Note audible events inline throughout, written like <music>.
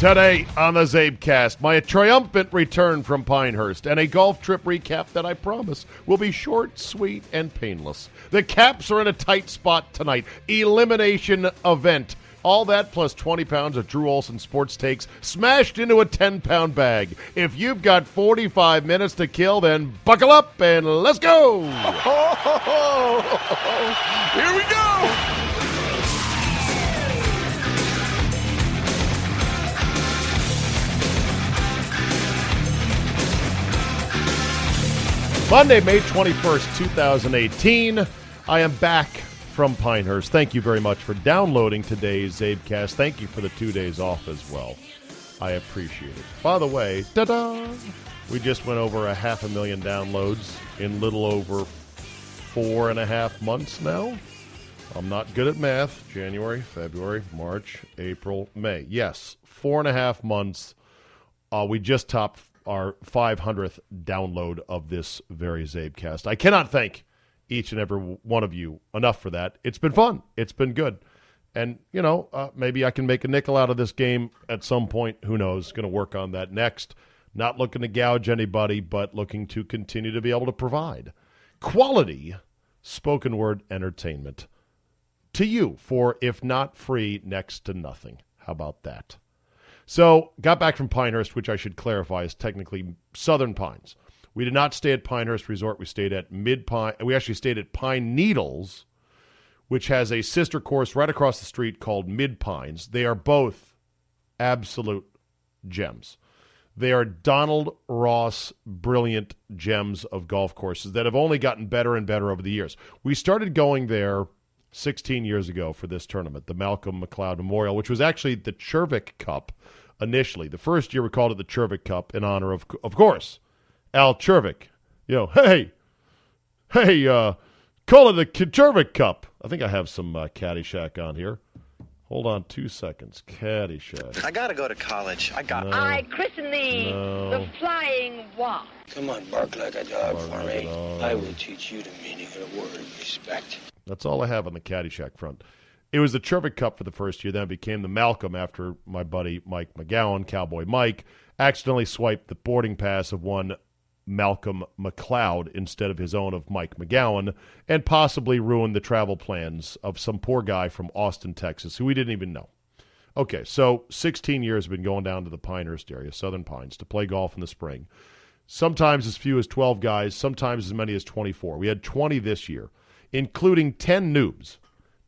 Today on the Czabecast, my triumphant return from Pinehurst and a golf trip recap that I promise will be short, sweet, and painless. The Caps are in a tight spot tonight. Elimination event. All that plus 20 pounds of Drew Olson sports takes smashed into a 10 pound bag. If you've got 45 minutes to kill, then buckle up and let's go! <laughs> Here we go! Monday, May 21st, 2018. I am back from Pinehurst. Thank you very much for downloading today's Czabecast. Thank you for the two days off as well. I appreciate it. By the way, ta-da! We just went over a half a million downloads in little over four and a half months now. I'm not good at math. January, February, March, April, May. Yes, four and a half months. Uh, we just topped our 500th download of this very Czabecast. I cannot thank each and every one of you enough for that. It's been fun. It's been good. And, you know, uh, maybe I can make a nickel out of this game at some point. Who knows? Going to work on that next. Not looking to gouge anybody, but looking to continue to be able to provide quality spoken word entertainment to you for, if not free, next to nothing. How about that? So, got back from Pinehurst, which I should clarify is technically Southern Pines. We did not stay at Pinehurst Resort. We stayed at Mid Pine. We actually stayed at Pine Needles, which has a sister course right across the street called Mid Pines. They are both absolute gems. They are Donald Ross brilliant gems of golf courses that have only gotten better and better over the years. We started going there 16 years ago for this tournament, the Malcolm McLeod Memorial, which was actually the Czervik Cup initially. The first year we called it the Czervik Cup in honor of, of course, Al Czervik. You know, hey, hey, uh, call it the Czervik Cup. I think I have some uh, Caddyshack on here. Hold on two seconds. Caddyshack. I gotta go to college. I got. No. I christen thee No. the Flying walk. Come on, bark like a dog Bark for like me. I will teach you the meaning of the word respect. That's all I have on the Caddyshack front. It was the Czervik Cup for the first year, then it became the Malcolm after my buddy Mike McGowan, Cowboy Mike, accidentally swiped the boarding pass of one Malcolm McLeod instead of his own of Mike McGowan, and possibly ruined the travel plans of some poor guy from Austin, Texas, who we didn't even know. Okay, so 16 years have been going down to the Pinehurst area, Southern Pines, to play golf in the spring. Sometimes as few as 12 guys, sometimes as many as 24. We had 20 this year, including 10 noobs,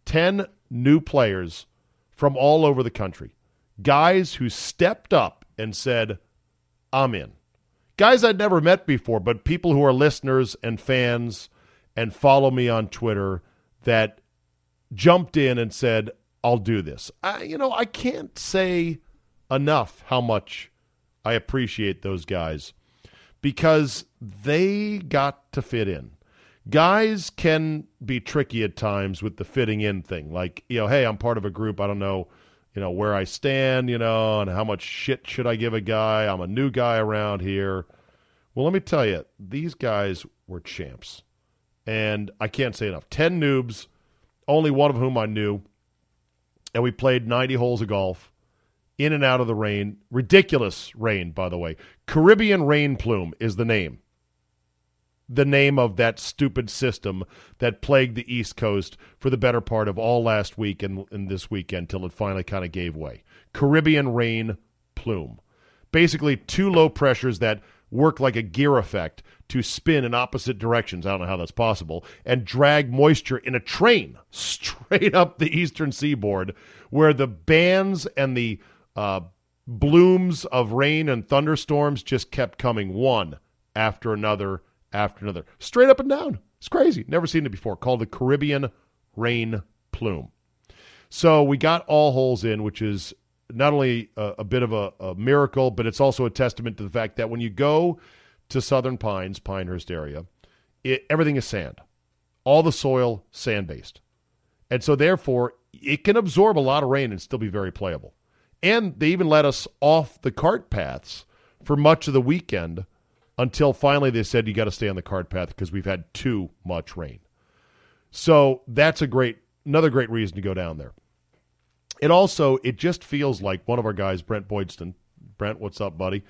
10 new players from all over the country. Guys who stepped up and said, I'm in. Guys I'd never met before, but people who are listeners and fans and follow me on Twitter that jumped in and said, I'll do this. I, you know, I can't say enough how much I appreciate those guys because they got to fit in. Guys can be tricky at times with the fitting in thing. Like, you know, hey, I'm part of a group. I don't know, you know, where I stand, you know, and how much shit should I give a guy? I'm a new guy around here. Well, let me tell you, these guys were champs. And I can't say enough. 10 noobs, only one of whom I knew. And we played 90 holes of golf in and out of the rain. Ridiculous rain, by the way. Caribbean rain plume is the name. The name of that stupid system that plagued the East Coast for the better part of all last week and, and this weekend till it finally kind of gave way. Caribbean rain plume. Basically, two low pressures that work like a gear effect to spin in opposite directions. I don't know how that's possible, and drag moisture in a train <laughs> straight up the eastern seaboard, where the bands and the uh, blooms of rain and thunderstorms just kept coming one after another after another, straight up and down. It's crazy. Never seen it before. Called the Caribbean rain plume. So we got all holes in, which is not only a, a bit of a, a miracle, but it's also a testament to the fact that when you go to Southern Pines, Pinehurst area, it, everything is sand. All the soil sand based. And so therefore it can absorb a lot of rain and still be very playable. And they even let us off the cart paths for much of the weekend until finally they said you got to stay on the cart path because we've had too much rain. So that's a great another great reason to go down there. It also it just feels like one of our guys, Brent Boydston. Brent, what's up, buddy?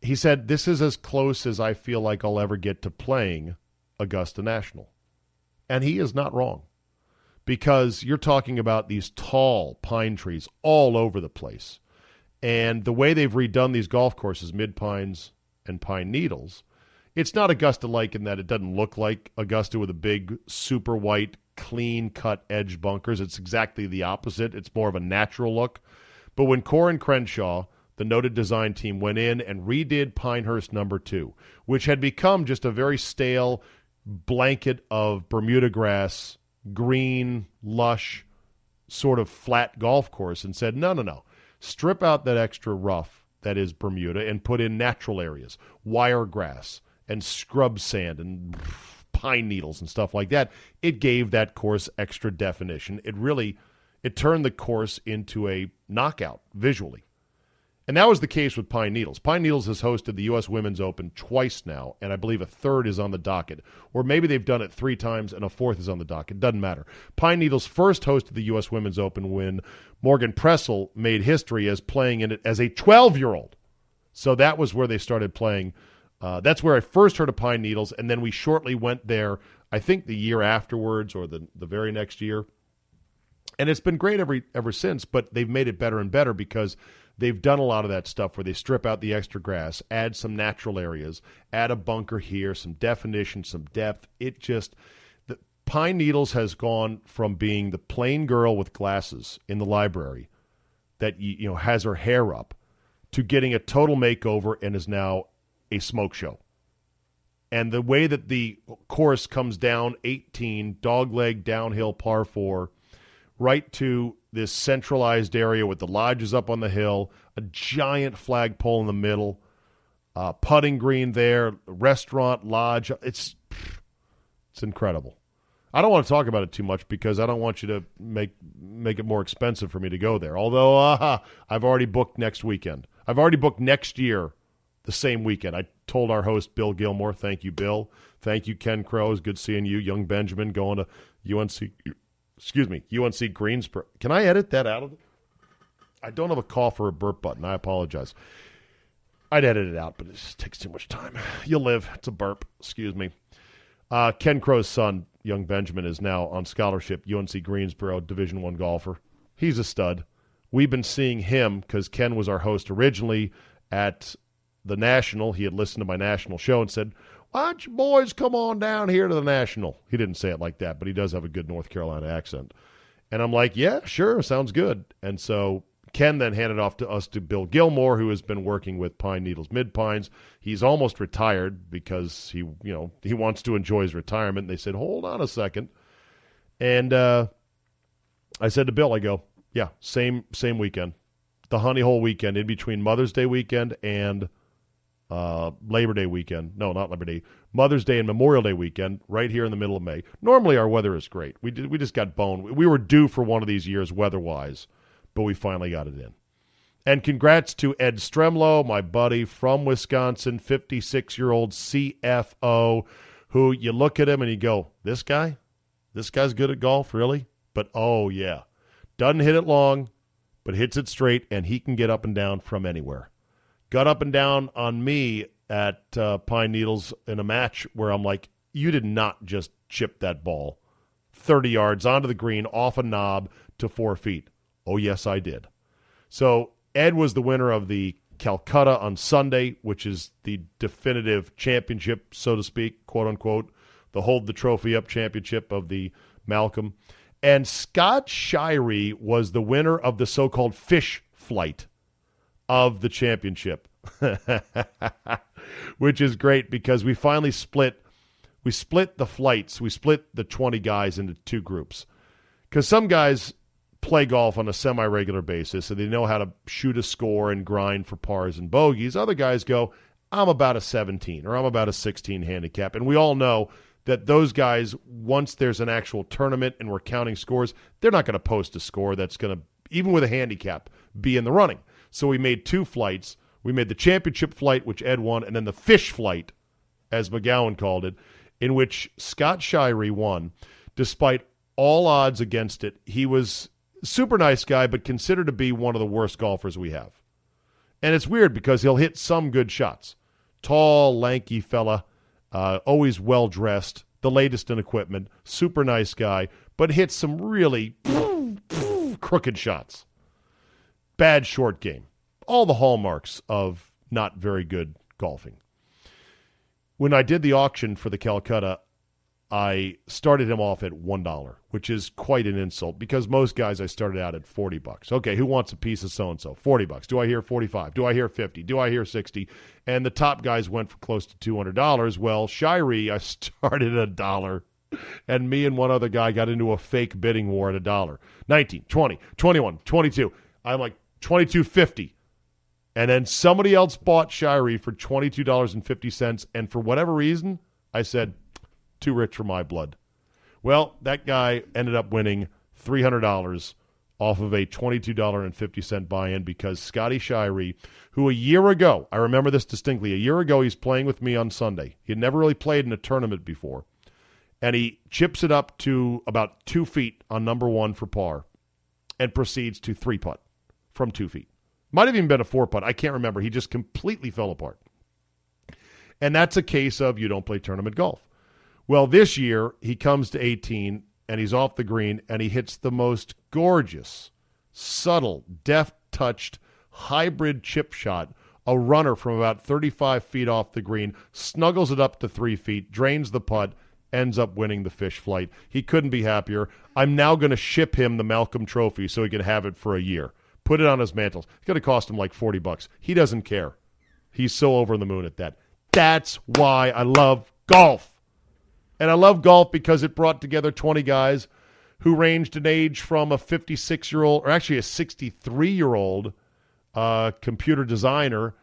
He said this is as close as I feel like I'll ever get to playing Augusta National. And he is not wrong. Because you're talking about these tall pine trees all over the place. And the way they've redone these golf courses, Mid Pines and Pine Needles, it's not Augusta like in that it doesn't look like Augusta with a big, super white, clean cut edge bunkers. It's exactly the opposite. It's more of a natural look. But when Coore and Crenshaw, the noted design team, went in and redid Pinehurst number two, which had become just a very stale blanket of Bermuda grass, green, lush, sort of flat golf course, and said, no, no, no. Strip out that extra rough that is Bermuda and put in natural areas, wire grass and scrub sand and pine needles and stuff like that. It gave that course extra definition. It really it turned the course into a knockout visually. And that was the case with Pine Needles. Pine Needles has hosted the U.S. Women's Open twice now, and I believe a third is on the docket. Or maybe they've done it three times and a fourth is on the docket. Doesn't matter. Pine Needles first hosted the U.S. Women's Open when Morgan Pressel made history as playing in it as a 12 year old. So that was where they started playing. Uh, that's where I first heard of Pine Needles, and then we shortly went there, I think the year afterwards or the, the very next year. And it's been great every ever since, but they've made it better and better because they've done a lot of that stuff where they strip out the extra grass, add some natural areas, add a bunker here, some definition, some depth. It just the Pine Needles has gone from being the plain girl with glasses in the library that you know has her hair up to getting a total makeover and is now a smoke show. And the way that the course comes down 18 dogleg downhill par 4 right to this centralized area with the lodges up on the hill, a giant flagpole in the middle, uh, putting green there, restaurant, lodge. It's it's incredible. I don't want to talk about it too much because I don't want you to make make it more expensive for me to go there. Although uh, I've already booked next weekend. I've already booked next year the same weekend. I told our host Bill Gilmore, thank you, Bill. Thank you, Ken Crow. good seeing you, young Benjamin, going to UNC excuse me, UNC Greensboro. Can I edit that out of it? I don't have a cough or a burp button. I apologize. I'd edit it out, but it just takes too much time. You'll live. It's a burp. Excuse me. Uh, Ken Crow's son, young Benjamin, is now on scholarship, UNC Greensboro, Division One golfer. He's a stud. We've been seeing him because Ken was our host originally at the National. He had listened to my national show and said, why don't you boys come on down here to the National? He didn't say it like that, but he does have a good North Carolina accent. And I'm like, yeah, sure, sounds good. And so Ken then handed off to us to Bill Gilmore, who has been working with Pine Needles Mid Pines. He's almost retired because he, you know, he wants to enjoy his retirement. And they said, hold on a second. And uh, I said to Bill, I go, yeah, same same weekend, the Honey Hole weekend in between Mother's Day weekend and uh, Labor Day weekend. No, not Labor Day. Mother's Day and Memorial Day weekend, right here in the middle of May. Normally, our weather is great. We did, we just got boned. We were due for one of these years weather-wise, but we finally got it in. And congrats to Ed Stremlow, my buddy from Wisconsin, 56-year-old CFO, who you look at him and you go, this guy, this guy's good at golf, really? But oh yeah, doesn't hit it long, but hits it straight, and he can get up and down from anywhere got up and down on me at uh, Pine Needles in a match where I'm like, you did not just chip that ball 30 yards onto the green off a knob to four feet. Oh, yes, I did. So Ed was the winner of the Calcutta on Sunday, which is the definitive championship, so to speak, quote unquote, the hold the trophy up championship of the Malcolm. And Scott Shirey was the winner of the so called fish flight of the championship, <laughs> which is great because we finally split. We split the flights. We split the 20 guys into two groups because some guys play golf on a semi regular basis and they know how to shoot a score and grind for pars and bogeys. Other guys go, I'm about a 17 or I'm about a 16 handicap. And we all know that those guys, once there's an actual tournament and we're counting scores, they're not going to post a score that's going to, even with a handicap, be in the running. So we made two flights. We made the championship flight, which Ed won, and then the fish flight, as McGowan called it, in which Scott Shirey won, despite all odds against it. He was super nice guy, but considered to be one of the worst golfers we have. And it's weird because he'll hit some good shots. Tall, lanky fella, uh, always well dressed, the latest in equipment, super nice guy, but hits some really crooked shots. Bad short game. All the hallmarks of not very good golfing. When I did the auction for the Calcutta, I started him off at one dollar, which is quite an insult because most guys I started out at forty bucks. Okay, who wants a piece of so and so? Forty bucks. Do I hear forty five? Do I hear fifty? Do I hear sixty? And the top guys went for close to two hundred dollars. Well, Shirey, I <laughs> started a dollar, and me and one other guy got into a fake bidding war at a dollar. 19, 20, 21, 22. I'm like twenty two fifty. And then somebody else bought Shirey for twenty two dollars and for whatever reason, I said too rich for my blood. Well, that guy ended up winning $300 off of a $22.50 buy in because Scotty Shirey, who a year ago, I remember this distinctly, a year ago he's playing with me on Sunday. He had never really played in a tournament before. And he chips it up to about two feet on number one for par and proceeds to three putt from two feet. Might have even been a four putt. I can't remember. He just completely fell apart. And that's a case of you don't play tournament golf. Well, this year he comes to 18 and he's off the green and he hits the most gorgeous, subtle, deft touched hybrid chip shot. A runner from about 35 feet off the green, snuggles it up to three feet, drains the putt, ends up winning the fish flight. He couldn't be happier. I'm now going to ship him the Malcolm Trophy so he can have it for a year. Put it on his mantle. It's going to cost him like 40 bucks. He doesn't care. He's so over the moon at that. That's why I love golf. And I love golf because it brought together 20 guys who ranged in age from a 56 year old, or actually a 63 year old uh, computer designer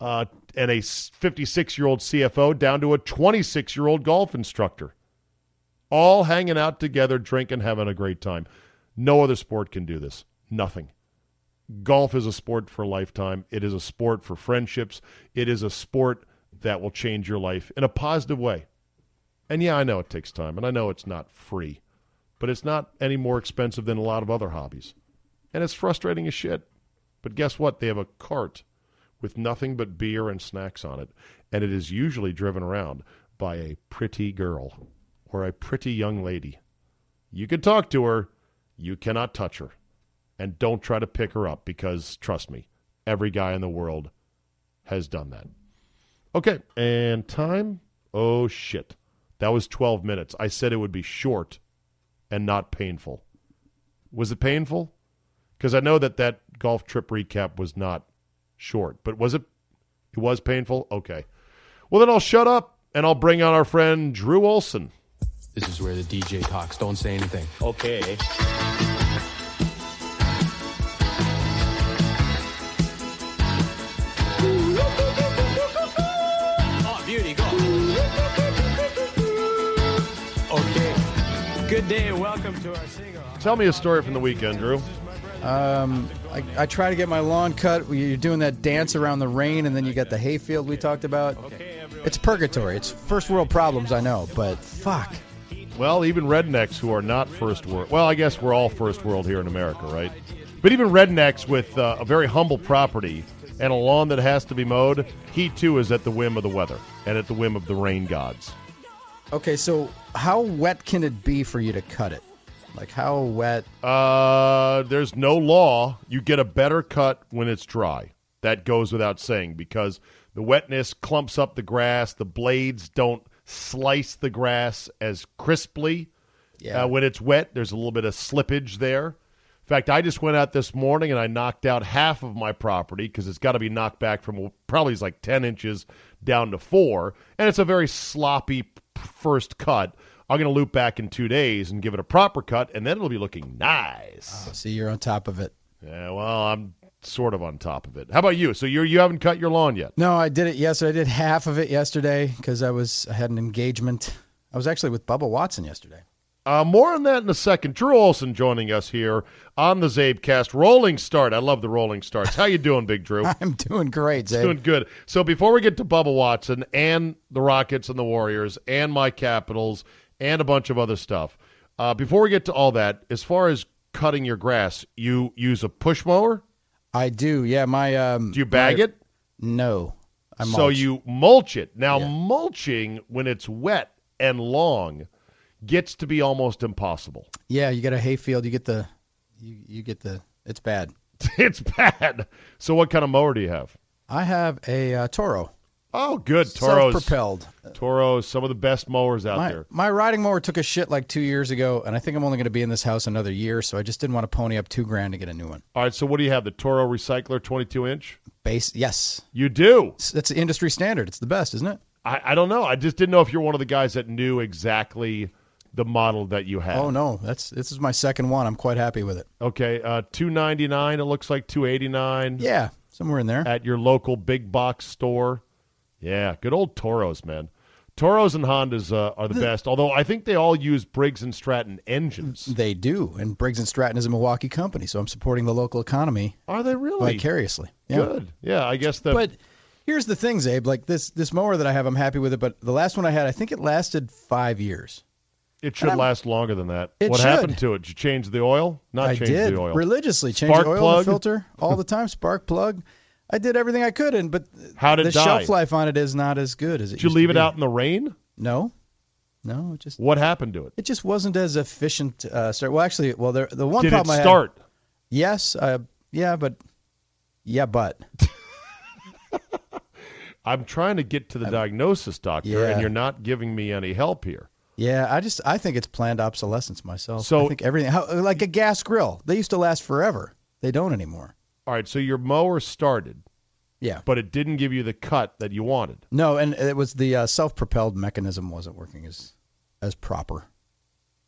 uh, and a 56 year old CFO down to a 26 year old golf instructor. All hanging out together, drinking, having a great time. No other sport can do this. Nothing. Golf is a sport for a lifetime. It is a sport for friendships. It is a sport that will change your life in a positive way. And yeah, I know it takes time, and I know it's not free, but it's not any more expensive than a lot of other hobbies. And it's frustrating as shit. But guess what? They have a cart with nothing but beer and snacks on it, and it is usually driven around by a pretty girl or a pretty young lady. You can talk to her, you cannot touch her. And don't try to pick her up because, trust me, every guy in the world has done that. Okay, and time? Oh, shit. That was 12 minutes. I said it would be short and not painful. Was it painful? Because I know that that golf trip recap was not short, but was it? It was painful? Okay. Well, then I'll shut up and I'll bring on our friend Drew Olson. This is where the DJ talks. Don't say anything. Okay. Good day. Welcome to our single. Tell me a story from the weekend, Drew. Um, I, I try to get my lawn cut. You're doing that dance around the rain, and then you got the hayfield we talked about. It's purgatory. It's first world problems, I know, but fuck. Well, even rednecks who are not first world. Well, I guess we're all first world here in America, right? But even rednecks with uh, a very humble property and a lawn that has to be mowed, he too is at the whim of the weather and at the whim of the rain gods. Okay, so how wet can it be for you to cut it? Like how wet? Uh, there's no law. You get a better cut when it's dry. That goes without saying because the wetness clumps up the grass. The blades don't slice the grass as crisply. Yeah. Uh, when it's wet, there's a little bit of slippage there. In fact, I just went out this morning and I knocked out half of my property because it's got to be knocked back from probably like 10 inches down to four. And it's a very sloppy first cut. I'm going to loop back in two days and give it a proper cut, and then it'll be looking nice. Oh, See, you're on top of it. Yeah, well, I'm sort of on top of it. How about you? So you you haven't cut your lawn yet? No, I did it yesterday. I did half of it yesterday because I was I had an engagement. I was actually with Bubba Watson yesterday. Uh, more on that in a second. Drew Olson joining us here on the Czabecast. Rolling start. I love the rolling starts. How you doing, Big Drew? <laughs> I'm doing great, Zay. Doing good. So before we get to Bubba Watson and the Rockets and the Warriors and my Capitals and a bunch of other stuff, uh, before we get to all that, as far as cutting your grass, you use a push mower. I do. Yeah, my um. Do you bag my- it? No. I So you mulch it. Now, Yeah. mulching when it's wet and long gets to be almost impossible. Yeah, you get a hayfield. You get the. You you get the. It's bad. <laughs> it's bad. So, what kind of mower do you have? I have a uh, Toro. Oh, good. Toros. Self-propelled. Toros, some of the best mowers out My, there. my riding mower took a shit like two years ago, and I think I'm only going to be in this house another year, so I just didn't want to pony up two grand to get a new one. All right, so what do you have? The Toro Recycler 22 inch? Base, yes, You do. It's- that's the industry standard. It's the best, isn't it? I, I don't know. I just didn't know if you're one of the guys that knew exactly the model that you have. Oh no, that's this is my second one. I'm quite happy with it. Okay, uh, 299 It looks like 289 Yeah, somewhere in there. at your local big box store. Yeah, good old Toros, man. Toros and Hondas uh, are the best. Although I think they all use Briggs and Stratton engines. They do, and Briggs and Stratton is a Milwaukee company, so I'm supporting the local economy Are they really? vicariously. Yeah. Good. Yeah, I guess the But here's the thing, Czabe. Like this this mower that I have, I'm happy with it. But the last one I had, I think it lasted five years. It should last longer than that. It what should. happened to it? Did you change the oil? Not I change did the oil. religiously change the oil plug? filter <laughs> all the time. Spark plug. I did everything I could, and but How'd it the die? shelf life on it is not as good as it. Did you leave it out in the rain? No, no, it just What happened to it? it just wasn't as efficient. Uh, start. Well, actually, well, there, the one Did it problem I had. start? Yes, uh, yeah, but yeah, but <laughs> I'm trying to get to the diagnosis, doctor, yeah. and you're not giving me any help here. Yeah, I just I think it's planned obsolescence myself. So- I think everything how, like a gas grill, they used to last forever. They don't anymore. All right, so your mower started, Yeah, but it didn't give you the cut that you wanted. no, and it was the uh, self-propelled mechanism wasn't working as as proper.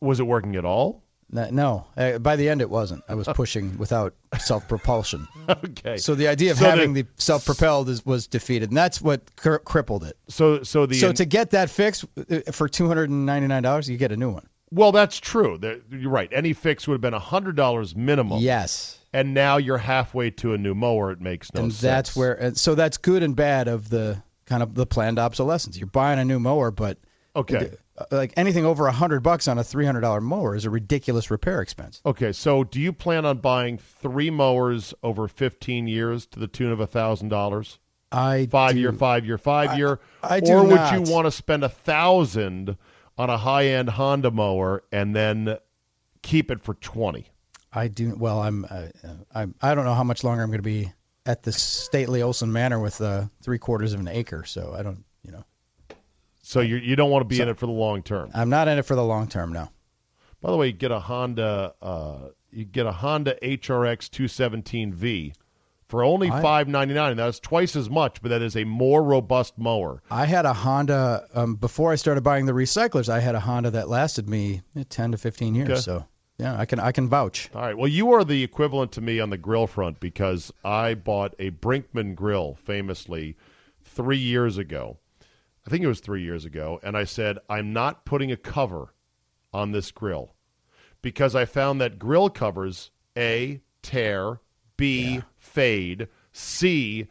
Was it working at all? No, no. Uh, by the end, it wasn't. I was pushing without self-propulsion. <laughs> Okay. So the idea of So having the- the, self-propelled is, was defeated, and that's what cr- crippled it. So so the so to get that fixed uh, for two hundred and ninety-nine dollars, you get a new one. well, that's true. There- You're right. Any fix would have been hundred dollars minimum. Yes, And now you're halfway to a new mower. It makes no and sense. that's where. So that's good and bad of the kind of the planned obsolescence. You're buying a new mower, but Okay. uh, like anything over a hundred bucks on a three hundred dollar mower is a ridiculous repair expense. Okay, so do you plan on buying three mowers over 15 years to the tune of a $1,000? I Five do- year, five year, five year? I do or would not. you want to spend a thousand on a high end Honda mower and then keep it for 20? I do. Well, I'm. Uh, I'm. I don't know how much longer I'm going to be at the stately Olson Manor with uh, three quarters of an acre. So I don't. So you you don't want to be in it for the long term. I'm not in it for the long term now. By the way, you get a Honda uh, you get a Honda HRX 217V for only I- five ninety nine. That's twice as much, but that is a more robust mower. I had a Honda um, before I started buying the recyclers. I had a Honda that lasted me eh, ten to fifteen years. Okay. So yeah, I can. I can vouch. All right. Well, you are the equivalent to me on the grill front because I bought a Brinkmann grill famously three years ago. I think it was three years ago. And I said, I'm not putting a cover on this grill because I found that grill covers A, tear, B, fade, C,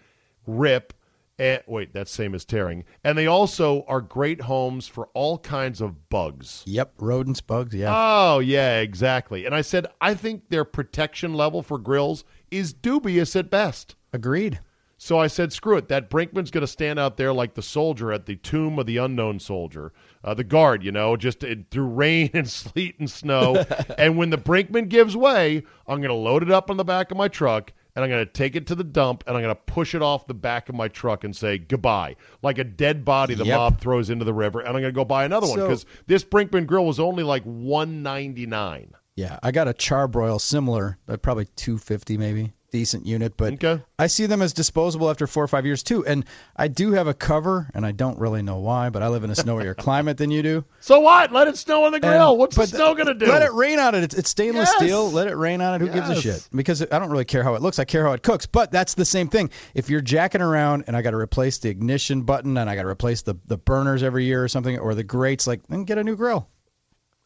rip. And, wait, that's same as tearing. And they also are great homes for all kinds of bugs. Yep, rodents, bugs. Yeah, Oh, yeah, exactly. And I said, I think their protection level for grills is dubious at best. agreed. So I said, screw it. That Brinkmann's going to stand out there like the soldier at the tomb of the unknown soldier, uh, the guard, you know, just uh, through rain <laughs> and sleet and snow. <laughs> and when the Brinkmann gives way, I'm going to load it up on the back of my truck and I'm going to take it to the dump and I'm going to push it off the back of my truck and say goodbye, like a dead body the Yep. mob throws into the river. And I'm going to go buy another one because this Brinkmann grill was only like 199. Yeah, I got a charbroil similar, uh, probably two fifty maybe decent unit, but Okay. I see them as disposable after four or five years too. And I do have a cover, and I don't really know why, but I live in a snowier <laughs> climate than you do. So what? Let it snow on the grill. And- What's the snow going to do? Let it rain on it. It's, it's stainless Yes. steel. Let it rain on it. Who gives a shit? Because I don't really care how it looks. I care how it cooks. But that's the same thing. If you're jacking around and I got to replace the ignition button and I got to replace the, the burners every year or something, or the grates, like then get a new grill.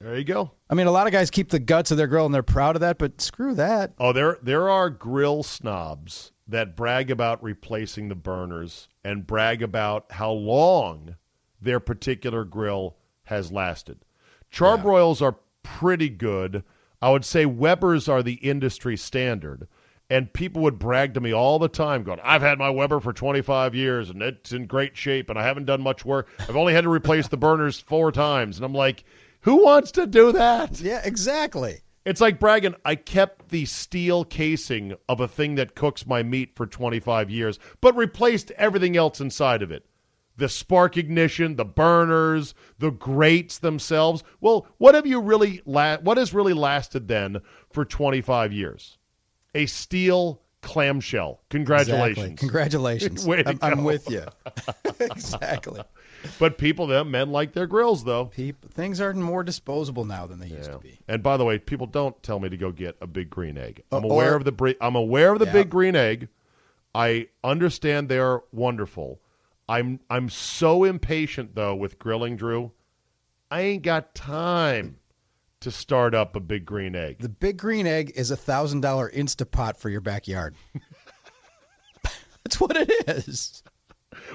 There you go. I mean, a lot of guys keep the guts of their grill and they're proud of that, but screw that. Oh, there there are grill snobs that brag about replacing the burners and brag about how long their particular grill has lasted. Charbroils are pretty good. I would say Weber's are the industry standard. And people would brag to me all the time, going, I've had my Weber for 25 years and it's in great shape and I haven't done much work. I've only had to replace the burners four times. And I'm like, who wants to do that? Yeah, exactly. It's like bragging, I kept the steel casing of a thing that cooks my meat for 25 years, but replaced everything else inside of it. The spark ignition, the burners, the grates themselves. Well, what have you really la- what has really lasted then for 25 years? A steel clamshell. Congratulations. Exactly. Congratulations. <laughs> I'm, I'm with you. <laughs> <laughs> exactly. But people them men like their grills though. People, things are more disposable now than they used to be. And by the way, people don't tell me to go get a big green egg. I'm Uh, aware or- of the I'm aware of the Yeah. big green egg. I understand they're wonderful. I'm I'm so impatient though with grilling, Drew. I ain't got time to start up a big green egg. The big green egg is a thousand dollar Instapot for your backyard. <laughs> That's what it is.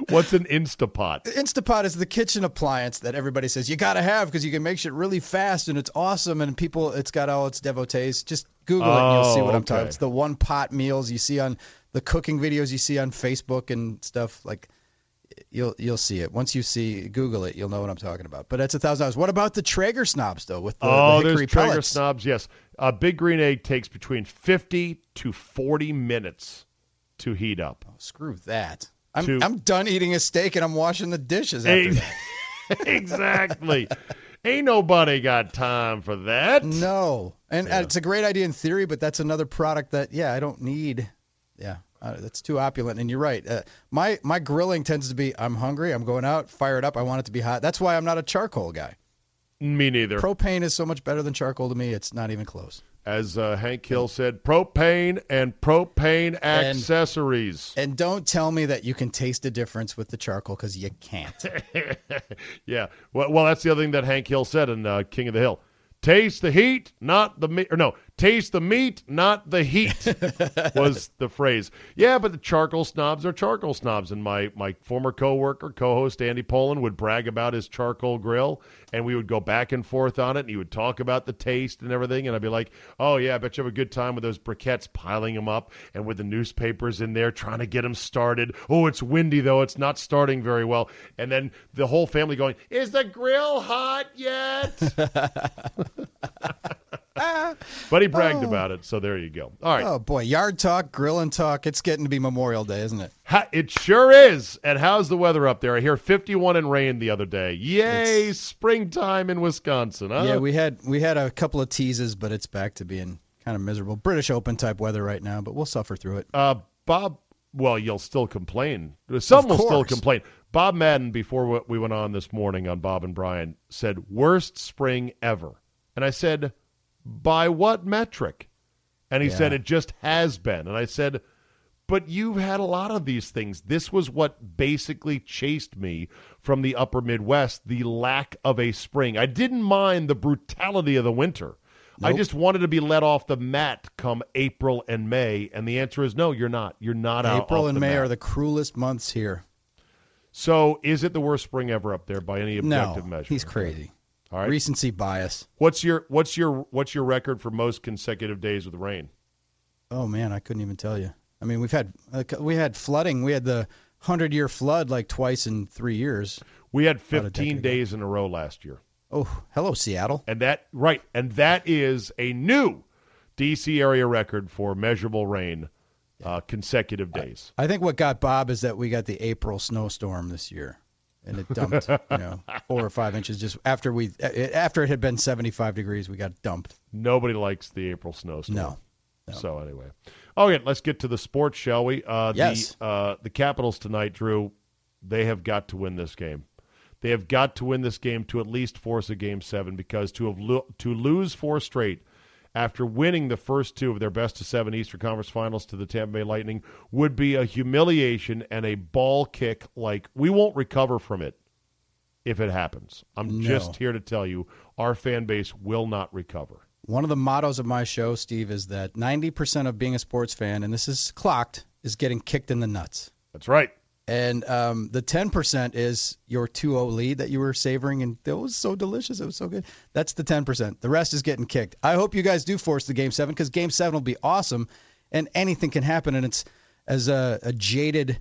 What's an Instapot? Instapot is the kitchen appliance that everybody says you got to have because you can make shit really fast and it's awesome and people it's got all its devotees. Just Google it and you'll see Oh, what I'm talking. okay. It's the one pot meals you see on the cooking videos you see on Facebook and stuff like. You'll you'll see it once you see Google it. You'll know what I'm talking about. But that's a thousand dollars. What about the Traeger snobs though? With the, oh, the there's Traeger pellets? snobs. Yes, a big green egg takes between 50 to 40 minutes to heat up. Oh, screw that. I'm To- I'm done eating a steak and I'm washing the dishes after <laughs> exactly. Ain't nobody got time for that. No, and uh, it's a great idea in theory, but that's another product that yeah I don't need. Yeah, uh, that's too opulent. And you're right. Uh, my my grilling tends to be I'm hungry, I'm going out, fire it up, I want it to be hot. That's why I'm not a charcoal guy. Me neither. Propane is so much better than charcoal to me. It's not even close. As uh, Hank Hill said, propane and propane accessories. And don't tell me that you can taste a difference with the charcoal because you can't. <laughs> yeah. Well, well, that's the other thing that Hank Hill said in uh, King of the Hill. Taste the heat, not the meat. Or no, taste the meat, not the heat <laughs> was the phrase. Yeah, but the charcoal snobs are charcoal snobs. And my, my former coworker, co-host Andy Poland would brag about his charcoal grill, and we would go back and forth on it, and he would talk about the taste and everything. And I'd be like, oh, yeah, I bet you have a good time with those briquettes piling them up and with the newspapers in there trying to get them started. Oh, it's windy, though. It's not starting very well. And then the whole family going, is the grill hot yet? <laughs> <laughs> but he bragged about it, so there you go. All right. oh boy, yard talk, grilling talk. It's getting to be Memorial Day, isn't it? Ha- it sure is. And how's the weather up there? I hear 51 and rain the other day. Yay, springtime in Wisconsin, huh? Yeah, we had we had a couple of teases, but it's back to being kind of miserable. British Open type weather right now, but we'll suffer through it. Uh, Bob, well, you'll still complain. Some will still complain. Bob Madden, before we went on this morning on Bob and Brian, said, worst spring ever. And I said, by what metric? And he Yeah. said, it just has been. And I said, but you've had a lot of these things. This was what basically chased me from the upper Midwest the lack of a spring. I didn't mind the brutality of the winter. I just wanted to be let off the mat come April and May. And the answer is no, you're not. You're not out. April and May mat. are the cruelest months here. So is it the worst spring ever up there by any objective no, measure? he's crazy. All right. Recency bias. What's your what's your what's your record for most consecutive days with rain? Oh man, I couldn't even tell you. I mean, we've had uh, we had flooding. We had the hundred year flood like twice in three years. We had decade 15 ago. days in a row last year. Oh, hello Seattle. And that right, and that is a new DC area record for measurable rain uh, consecutive days. I think what got Bob is that we got the April snowstorm this year, and it dumped you know <laughs> four or five inches just after we after it had been seventy five degrees. We got dumped. Nobody likes the April snowstorm. No, So anyway, okay, let's get to the sports, shall we? Uh, Yes. The, uh, the Capitals tonight, Drew. They have got to win this game. They have got to win this game to at least force a game seven because to have lo- to lose four straight after winning the first two of their best of seven Eastern Conference Finals to the Tampa Bay Lightning would be a humiliation and a ball kick like we won't recover from it if it happens. I'm No. just here to tell you our fan base will not recover. One of the mottos of my show, Steve, is that 90% of being a sports fan, and this is clocked, is getting kicked in the nuts. That's right. And um, the 10% is your 2 0 lead that you were savoring, and it was so delicious. It was so good. That's the 10%. The rest is getting kicked. I hope you guys do force the game seven because game seven will be awesome, and anything can happen. And it's as a, a jaded,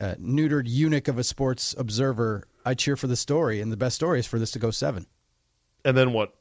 uh, neutered eunuch of a sports observer, I cheer for the story, and the best story is for this to go seven And then what?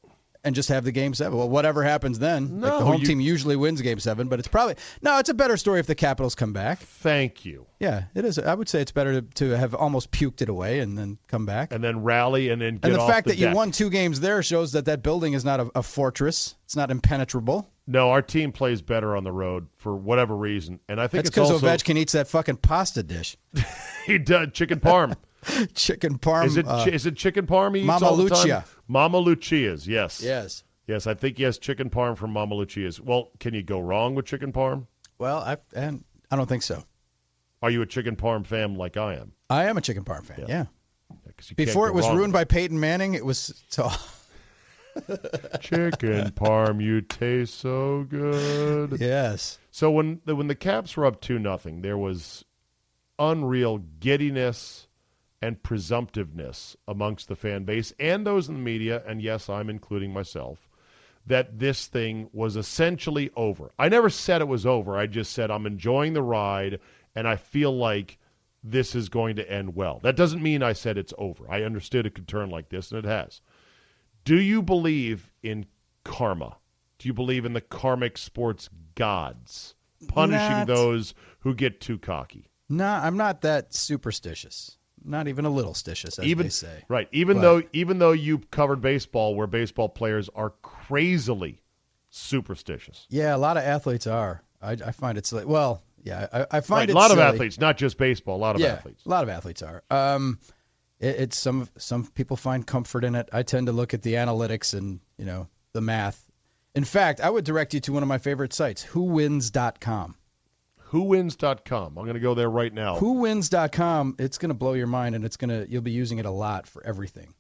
And just have the game seven. Well, whatever happens then, like the home oh, you- team usually wins game seven, but it's probably no. It's a better story if the Capitals come back. Thank you. Yeah, it is. I would say it's better to, to have almost puked it away and then come back. And then rally and then get And the fact the that you won two games there shows that that building is not a, a fortress. It's not impenetrable. No, our team plays better on the road for whatever reason, and I think That's it's because also Ovechkin eats that fucking pasta dish, <laughs> he does chicken parm. <laughs> <laughs> chicken parm. is it uh, is it chicken parm? He eats Mama all the time? Lucia. Mama Lucia's, yes, yes. yes. I think yes, chicken parm from Mama Lucia's. Well, can you go wrong with chicken parm? Well, I and I don't think so. Are you a chicken parm fan like I am? I am a chicken parm fan. Yeah. 'Cause you can't Before it was ruined by Peyton Manning, it was <laughs> so. chicken <laughs> parm. You taste so good. yes. So when the, when the Caps were up two nothing, there was unreal giddiness and presumptiveness amongst the fan base and those in the media, and yes, I'm including myself, that this thing was essentially over. I never said it was over. I just said I'm enjoying the ride, and I feel like this is going to end well. That doesn't mean I said it's over. I understood it could turn like this, and it has. Do you believe in karma? Do you believe in the karmic sports gods punishing Not- those who get too cocky? No, I'm not that superstitious. Not even a little stitious, as even they say. right, even But- though even though you covered baseball, where baseball players are crazily superstitious. Yeah, a lot of athletes are. I, I find it's like, well, yeah, I, I find Right, a lot of athletes, not just baseball. A lot of yeah, athletes. a lot of athletes are. Um, it, it's some some people find comfort in it. I tend to look at the analytics and you know the math. In fact, I would direct you to one of my favorite sites, WhoWins.com. WhoWins.com. I'm going to go there right now. WhoWins.com. It's going to blow your mind, and it's going to you'll be using it a lot for everything.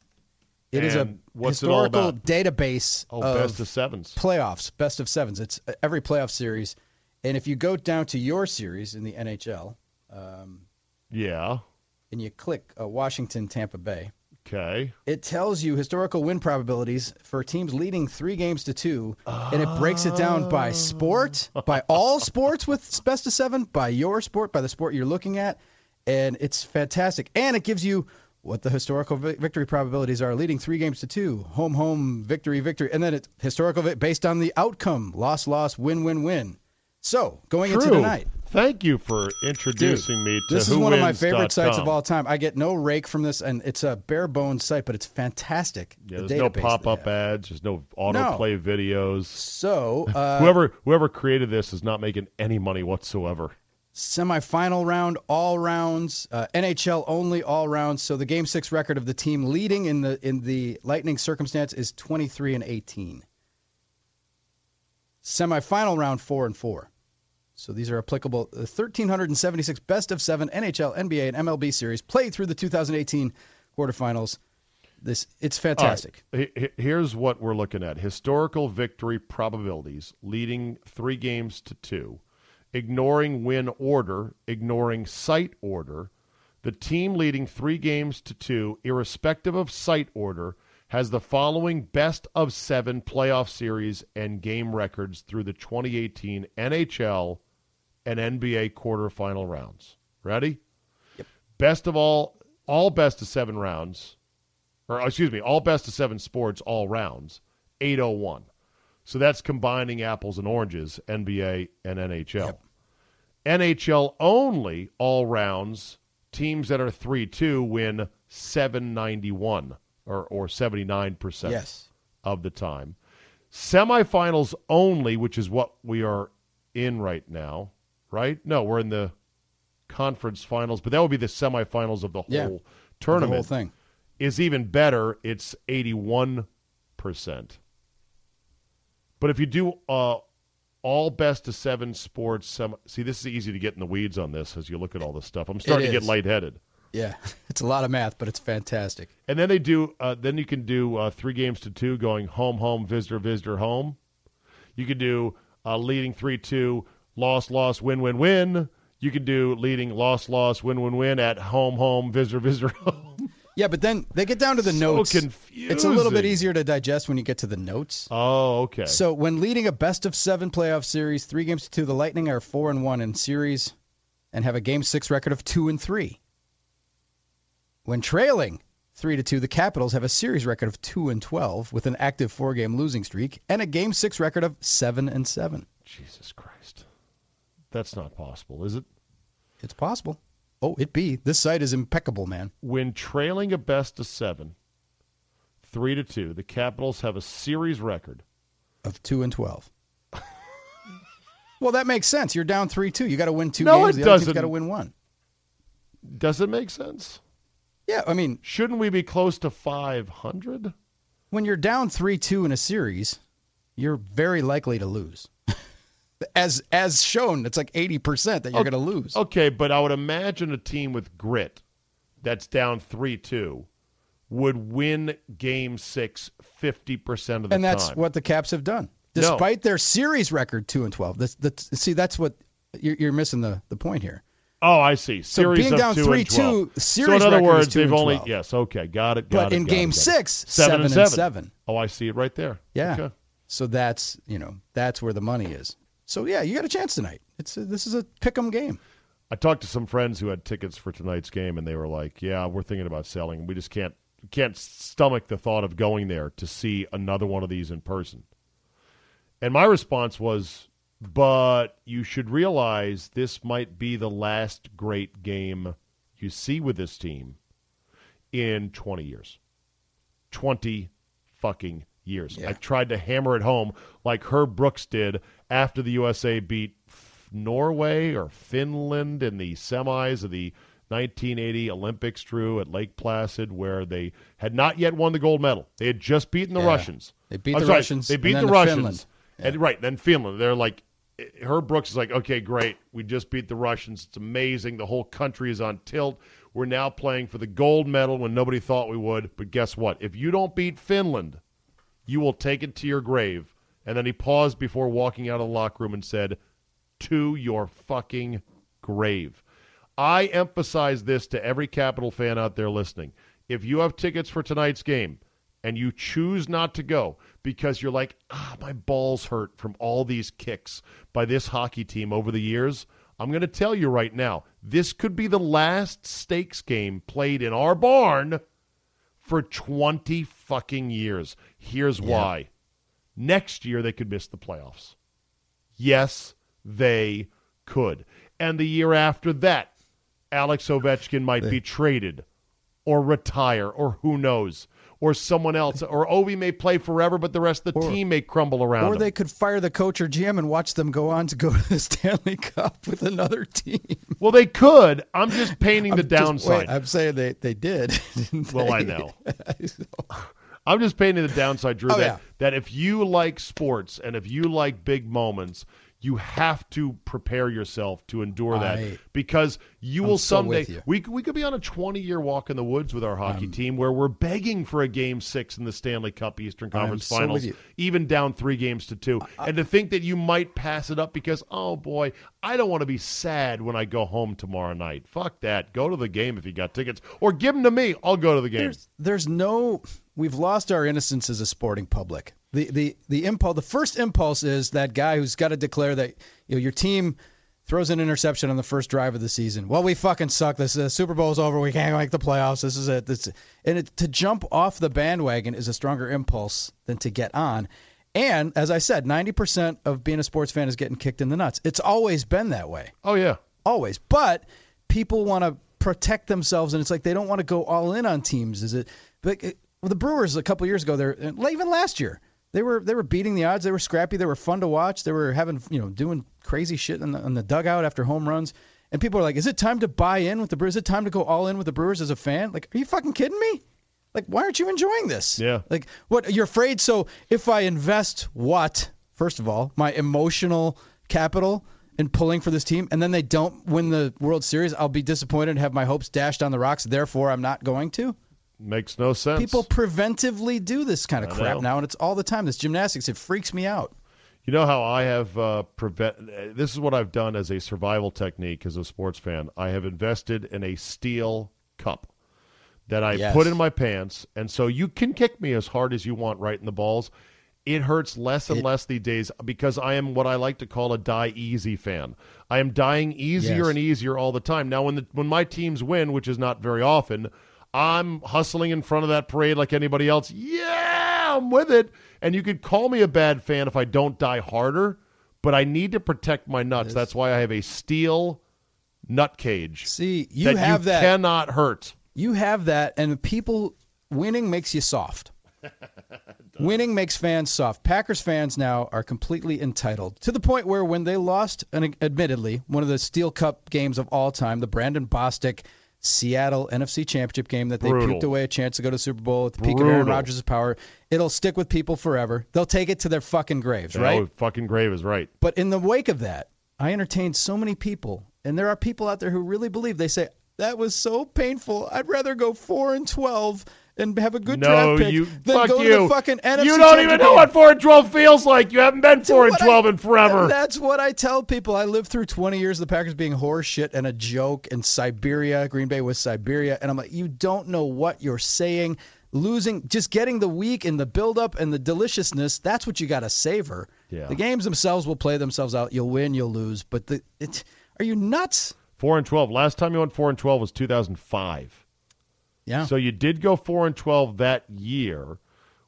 It is And a what's it all historical database oh, of best of sevens. playoffs, best of sevens. It's uh, every playoff series, and if you go down to your series in the NHL, um, Yeah. and you click uh, Washington, Tampa Bay, Okay. it tells you historical win probabilities for teams leading three games to two, and it breaks it down by sport, by all <laughs> sports with best of seven, by your sport, by the sport you're looking at, and it's fantastic. And it gives you what the historical vi- victory probabilities are, leading three games to two, home, home, victory, victory, and then it's historical based on the outcome, loss, loss, win, win, win. So going into True. tonight. Thank you for introducing me to This is one of my favorite sites of all time. I get no rake from this, and it's a bare bones site, but it's fantastic. Yeah, the there's no pop up ads. There's no autoplay videos. So, uh, whoever whoever created this is not making any money whatsoever. semifinal round, all rounds, uh, NHL only, all rounds. So the Game Six record of the team leading in the in the Lightning circumstance is twenty three and eighteen. Semifinal round four and four. So these are applicable. Uh, the 1,376 best of seven NHL, NBA, and MLB series played through the 2018 quarterfinals. This it's fantastic. He- Here's what we're looking at: historical victory probabilities, leading three games to two, ignoring win order, ignoring site order. The team leading three games to two, irrespective of site order, has the following best of seven playoff series and game records through the 2018 NHL and NBA quarterfinal rounds. Ready? Best of all, all best of seven rounds or excuse me, all best of seven sports, all rounds, 801. So that's combining apples and oranges, NBA and NHL. NHL only, all rounds, teams that are 3 2 win 791 or, or 79% Yes. of the time. Semifinals only, which is what we are in right now, right? No, we're in the conference finals, but that would be the semifinals of the whole Yeah, tournament. The whole thing. Is even better. It's 81%. But if you do uh, all best of seven sports, sem- see, this is easy to get in the weeds on this as you look at all this stuff. I'm starting to get lightheaded. Yeah, <laughs> it's a lot of math, but it's fantastic. And then they do. Uh, then you can do uh, three games to two, going home, home, visitor, visitor, home. You could do uh, leading three two, loss, loss, win, win, win. You could do leading loss, loss, win, win, win at home, home, visitor, visitor, <laughs> home. Yeah, but then they get down to the So notes. It's a little bit easier to digest when you get to the notes. Oh, okay. So when leading a best of seven playoff series, three games to two, the Lightning are four and one in series and have a game six record of two and three. When trailing three to two, the Capitals have a series record of two and twelve with an active four game losing streak and a game six record of seven and seven. Jesus Christ, that's not possible, is it? It's possible. Oh, it be. This site is impeccable, man. When trailing a best of seven, three to two, the Capitals have a series record. Of two and twelve. <laughs> well, that makes sense. You're down three two. You got to win two No, games. it the doesn't. got to win one. Does it make sense? Yeah, I mean, Shouldn't we be close to 500? when you're down 3-2 in a series, you're very likely to lose. As as shown, it's like 80% that you're going to lose. Okay, but I would imagine a team with grit that's down 3 2 would win game six 50% of the time, and that's time. what the Caps have done. No. Despite their series record 2 and 12. That's, that's, see, that's what you're, you're missing the, the point here. oh, I see. So Series being down 3-2, 12. so series in other words, 2 they've only 12. yes, okay, got it. Got. But it, in got game it. 6, seven, 7 and 7. 7. Oh, I see it right there. Yeah. Okay. So that's, you know, that's where the money is. So yeah, you got a chance tonight. It's a, this is a pick 'em game. I talked to some friends who had tickets for tonight's game, and they were like, "Yeah, we're thinking about selling. We just can't can't stomach the thought of going there to see another one of these in person." And my response was, "But you should realize this might be the last great game you see with this team in 20 years. 20 fucking years." I tried to hammer it home like Herb Brooks did after the USA beat Norway or Finland in the semis of the 1980 Olympics, Drew, at Lake Placid, where they had not yet won the gold medal. They had just beaten the Yeah. Russians. They beat I'm the sorry, Russians They beat the the Russians. Finland. And right, then Finland. They're like, Herb Brooks is like, okay, great. We just beat the Russians. It's amazing. The whole country is on tilt. We're now playing for the gold medal when nobody thought we would. But guess what? If you don't beat Finland, you will take it to your grave. And then he paused before walking out of the locker room and said, to your fucking grave. I emphasize this to every Capital fan out there listening. If you have tickets for tonight's game and you choose not to go because you're like, ah, my balls hurt from all these kicks by this hockey team over the years, I'm going to tell you right now, this could be the last stakes game played in our barn for 20 fucking years. Here's why. Next year, they could miss the playoffs. Yes, they could. And the year after that, Alex Ovechkin might be traded or retire or who knows. Or someone else. Or Ovi may play forever, but the rest of the team may crumble around Or him. they could fire the coach or GM and watch them go on to go <laughs> to the Stanley Cup with another team. well, they could. I'm just painting the I'm just- downside. wait, I'm saying they, they did. <laughs> Well, I they? know. <laughs> I'm just painting the downside, Drew. Oh, that, yeah. that if you like sports and if you like big moments, you have to prepare yourself to endure that I- because you I'm will someday. you. We we could be on a 20 year walk in the woods with our hockey team where we're begging for a game six in the Stanley Cup Eastern Conference so Finals, even down three games to two, and to think that you might pass it up because oh boy, I don't want to be sad when I go home tomorrow night. Fuck that. Go to the game if you got tickets, or give them to me. I'll go to the game. There's, there's no. We've lost our innocence as a sporting public. The the the impulse. The first impulse is that guy who's got to declare that you know your team throws an interception on the first drive of the season. Well, we fucking suck. This uh, Super Bowl's over. We can't make the playoffs. This is it. This and it, to jump off the bandwagon is a stronger impulse than to get on. And as I said, ninety percent of being a sports fan is getting kicked in the nuts. It's always been that way Oh yeah. always. But people want to protect themselves, and it's like they don't want to go all in on teams. Is it? But it, well, the Brewers a couple years ago, they're uh, even last year, They were they were beating the odds. They were scrappy. They were fun to watch. They were having you know doing crazy shit in the, in the dugout after home runs. And people are like, "Is it time to buy in with the Brewers? Is it time to go all in with the Brewers as a fan?" Like, are you fucking kidding me? Like, why aren't you enjoying this? Yeah. Like, what you're afraid? So if I invest what first of all my emotional capital in pulling for this team, and then they don't win the World Series, I'll be disappointed and have my hopes dashed on the rocks. Therefore, I'm not going to. Makes no sense. People preventively do this kind of I crap know. now, and it's all the time. This gymnastics, it freaks me out. You know how I have uh, prevent. This is what I've done as a survival technique as a sports fan. I have invested in a steel cup that I Yes. put in my pants, and so you can kick me as hard as you want right in the balls. It hurts less and It- less these days because I am what I like to call a die easy fan. I am dying easier Yes. and easier all the time. Now, when the when my teams win, which is not very often, I'm hustling in front of that parade like anybody else. Yeah, I'm with it. And you could call me a bad fan if I don't die harder, but I need to protect my nuts. That's why I have a steel nut cage See, you that have you that. cannot hurt. You have that, and people winning makes you soft. <laughs> winning makes fans soft. Packers fans now are completely entitled to the point where when they lost, and admittedly, one of the Steel Cup games of all time, the Brandon Bostick Seattle NFC Championship game that they Brutal. puked away a chance to go to Super Bowl at the peak of Aaron Rodgers' power. It'll stick with people forever. They'll take it to their fucking graves, oh, right? Oh, fucking grave is right. But in the wake of that, I entertained so many people, and there are people out there who really believe. They say that was so painful. I'd rather go four and twelve and have a good no, draft pick you than fuck go you. to the fucking NFC. you don't even know what four and twelve feels like. You haven't been four and What I- twelve in forever. That's what I tell people. I lived through 20 years of the Packers being horseshit and a joke, and Siberia. Green Bay was Siberia, and I'm like, you don't know what you're saying. Losing, just getting the week and the buildup and the deliciousness. That's what you got to savor. Yeah. The games themselves will play themselves out. You'll win, you'll lose, but the it, are you nuts? Four and twelve. Last time you went four and twelve was two thousand five. Yeah. So you did go four and twelve that year.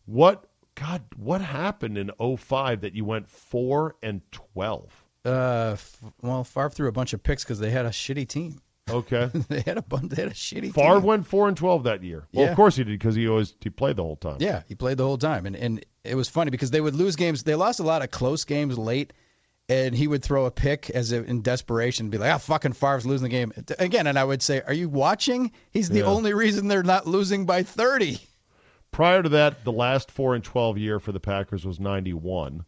What God? What happened in 05 that you went four and twelve? uh, f- well, Favre threw a bunch of picks because they had a shitty team. Okay. <laughs> they had a bunch. They had a shitty Favre team. went four and twelve that year. Well, Yeah. of course he did because he always he played the whole time. Yeah, he played the whole time, and and it was funny because they would lose games. They lost a lot of close games late, and he would throw a pick as if in desperation, be like, "Ah, fucking Favre's losing the game again." And I would say, "Are you watching? He's the Yeah. only reason they're not losing by 30. Prior to that, the last four and twelve year for the Packers was ninety one,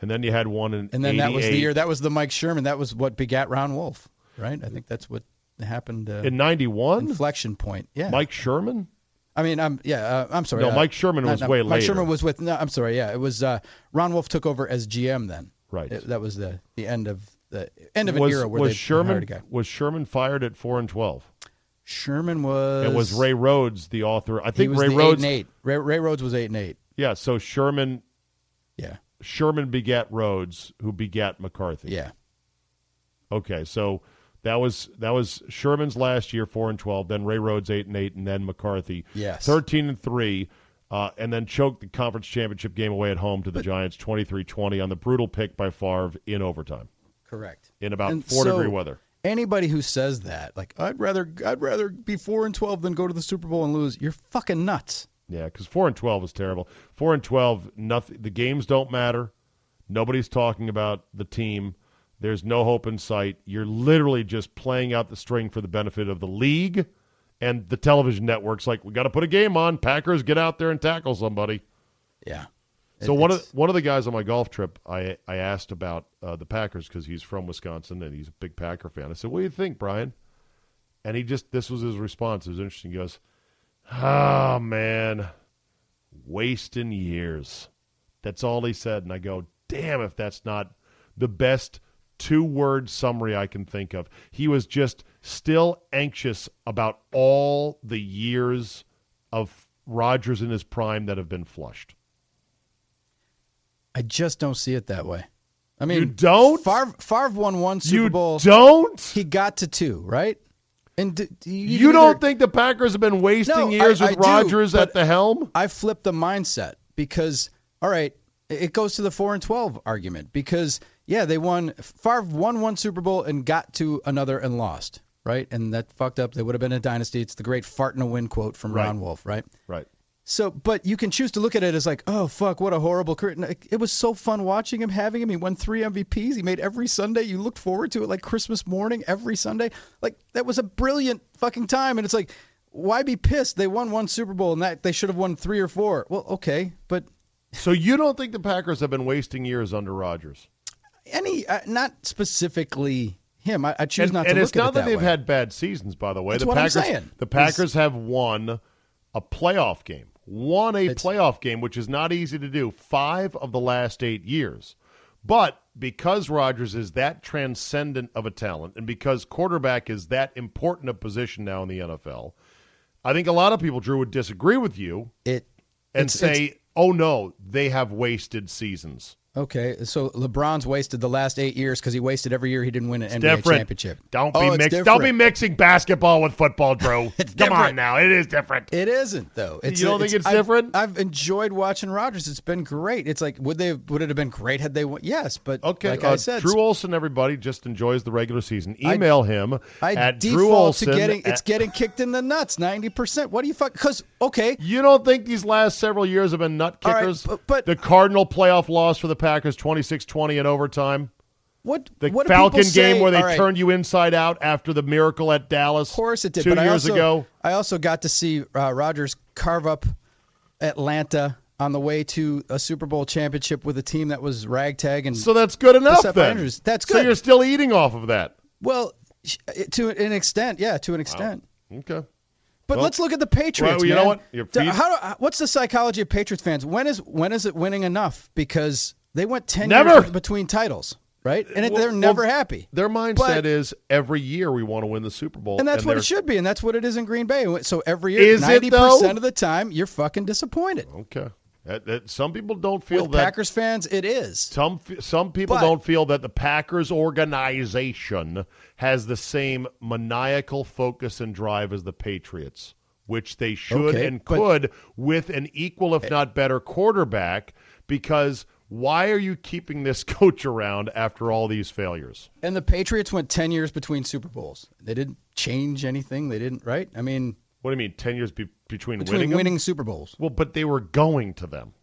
and then you had one in And then that was the year. That was the Mike Sherman. That was what begat Ron Wolf, right? I think that's what happened. Uh, in ninety one. inflection point. Yeah, Mike Sherman. I mean, I'm yeah. Uh, I'm sorry. No, uh, Mike Sherman was not- way Mike later. Mike Sherman was with. No, I'm sorry. Yeah, it was uh, Ron Wolf took over as GM then. Right. It- that was the the end of the end of an was era where was they Sherman hired a guy. was Sherman fired at four and twelve? Sherman was. It was Ray Rhodes the author? I think Ray Rhodes. eight and eight. Ray, Ray Rhodes was eight and eight. Yeah, so Sherman Yeah. Sherman begat Rhodes, who begat McCarthy. Yeah. Okay, so that was that was Sherman's last year, four and twelve. Then Ray Rhodes eight and eight, and then McCarthy Yes. thirteen and three, uh, and then choked the conference championship game away at home to the Giants 23-20 on the brutal pick by Favre in overtime Correct. in about And four so- degree weather. Anybody who says that, like I'd rather I'd rather be four and twelve than go to the Super Bowl and lose, you're fucking nuts. Yeah, because four and twelve is terrible. Four and twelve, nothing. The games don't matter. Nobody's talking about the team. There's no hope in sight. You're literally just playing out the string for the benefit of the league and the television networks. Like we got to put a game on. Packers, get out there and tackle somebody. Yeah. So It- one of it's- one of the guys on my golf trip, I I asked about uh, the Packers because he's from Wisconsin and he's a big Packer fan. I said, "What do you think, Brian?" And he just this was his response. It was interesting. He goes, "Oh man, wasting years." That's all he said, and I go, "Damn, if that's not the best." Two word summary I can think of. He was just still anxious about all the years of Rodgers in his prime that have been flushed. I just don't see it that way. I mean, You don't? Favre, Favre won one Super you Bowl. don't? He got to two, right? And d- d- you, You don't think the Packers have been wasting No, years I- with I Rodgers at the helm? I flipped the mindset because, all right, it goes to the four and twelve argument because yeah, they won. Favre won one Super Bowl and got to another and lost, right? And that fucked up. They would have been a dynasty. It's the great fart in a win quote from Right. Ron Wolf, right? Right. So, but you can choose to look at it as like, oh fuck, what a horrible career. It was so fun watching him, having him. He won three MVPs. He made every Sunday. You looked forward to it like Christmas morning every Sunday. Like that was a brilliant fucking time. And it's like, why be pissed? They won one Super Bowl and that they should have won three or four. Well, okay, but So you don't think the Packers have been wasting years under Rodgers? Any, uh, not specifically him. I, I choose and, not to and look it's at not it that, that they've way. had bad seasons, by the way. That's the what I'm Packers, saying. the Packers have won a playoff game, won a playoff game, which is not easy to do. Five of the last eight years, but because Rodgers is that transcendent of a talent, and because quarterback is that important a position now in the NFL, I think a lot of people, Drew, would disagree with you it and it's- say, it's- "Oh no, they have wasted seasons." Okay, so LeBron's wasted the last eight years because he wasted every year he didn't win an NBA different. championship. Don't Oh, be it's mix. Don't be mixing basketball with football, Drew. <laughs> It's Come on now, it is different. It isn't though. It's, You don't think it's I've- different? I've, enjoyed watching Rodgers. It's been great. It's like would they would it have been great had they won? Yes, but Okay, like uh, I said, Drew Olson, everybody just enjoys the regular season. I- Email him I at Drew Olson. to getting it's getting kicked in the nuts ninety percent. What do you fuck? Because okay, you don't think these last several years have been nut All right, kickers? but- but- the Cardinal playoff loss for the Packers, 26-20 in overtime. what The what Falcon say? game where they right, turned you inside out after the miracle at Dallas. Of course it did. Two but I years also, ago. I also got to see uh, Rodgers carve up Atlanta on the way to a Super Bowl championship with a team that was ragtag and So that's good enough then. Andrews. That's So good. you're still eating off of that. well to an extent, yeah, to an extent. Okay. But Well- let's look at the Patriots. Well, you know what? How do- what's the psychology of Patriots fans? When is when is it winning enough? Because they went ten Never. years between titles, right? And it, Well- they're never well, happy. Their mindset But- is every year we want to win the Super Bowl. And that's what it should be, and that's what it is in Green Bay. So every year, ninety percent of the time, you're fucking disappointed. Okay. That- that- some people don't feel With that. Packers fans, it is. Some some people But- don't feel that the Packers organization has the same maniacal focus and drive as the Patriots, which they should Okay, and but- could with an equal, if eh. not better, quarterback. Because why are you keeping this <laughs> coach around after all these failures? And the Patriots went ten years between Super Bowls. They didn't change anything. They didn't, right? I mean, What do you mean, ten years be- between, between winning? winning? Super Bowls, Well, but they were going to them.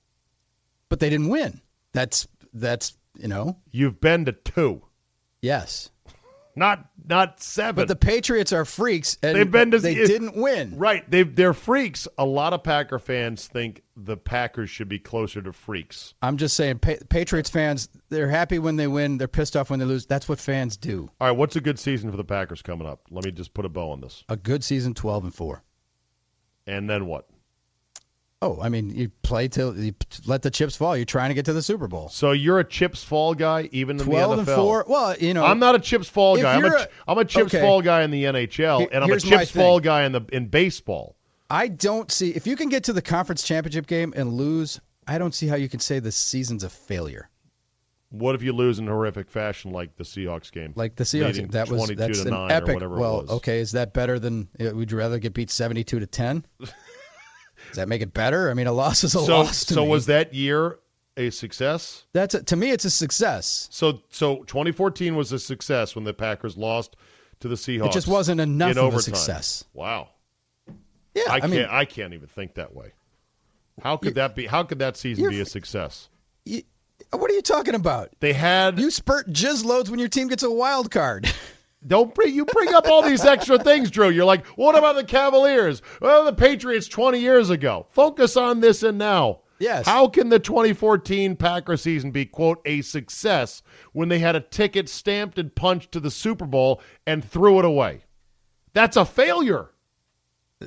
but they didn't win. That's that's you know, You've been to two, yes. Not not seven. But the Patriots are freaks, and They've been to- they it- didn't win. Right. They they're freaks. A lot of Packer fans think the Packers should be closer to freaks. I'm just saying, pa- Patriots fans, they're happy when they win. They're pissed off when they lose. That's what fans do. All right, what's a good season for the Packers coming up? Let me just put a bow on this. A good season, twelve and four. And then what? Oh, I mean, you play till you let the chips fall. You're trying to get to the Super Bowl. So you're a chips fall guy even in the and NFL. four. Well, you know, I'm not a chips fall guy. I'm a I'm a chips okay. fall guy in the NHL and I'm a chips fall guy in the in baseball. I don't see if you can get to the conference championship game and lose. I don't see how you can say the season's a failure. What if you lose in horrific fashion like the Seahawks game? Like the Seahawks, game, that was 22 that's to an 9 epic. well, okay, is that better than? Would you rather get beat seventy-two to ten? <laughs> Does that make it better? I mean, a loss is a So loss. To so me. was that year a success? that's a, to me? It's a success. So so 2014 was a success when the Packers lost to the Seahawks. It just wasn't enough of a success. Wow. Yeah, I I, can't mean, I can't even think that way. How could that be how could that season be a success? you- what are you talking about? They had You spurt jizz loads when your team gets a wild card. <laughs> don't bring you bring up all these extra things, Drew. You're like, what about the Cavaliers? Well, the Patriots 20 years ago. Focus on this and now. Yes. How can the 2014 Packer season be quote a success when they had a ticket stamped and punched to the Super Bowl and threw it away? That's a failure.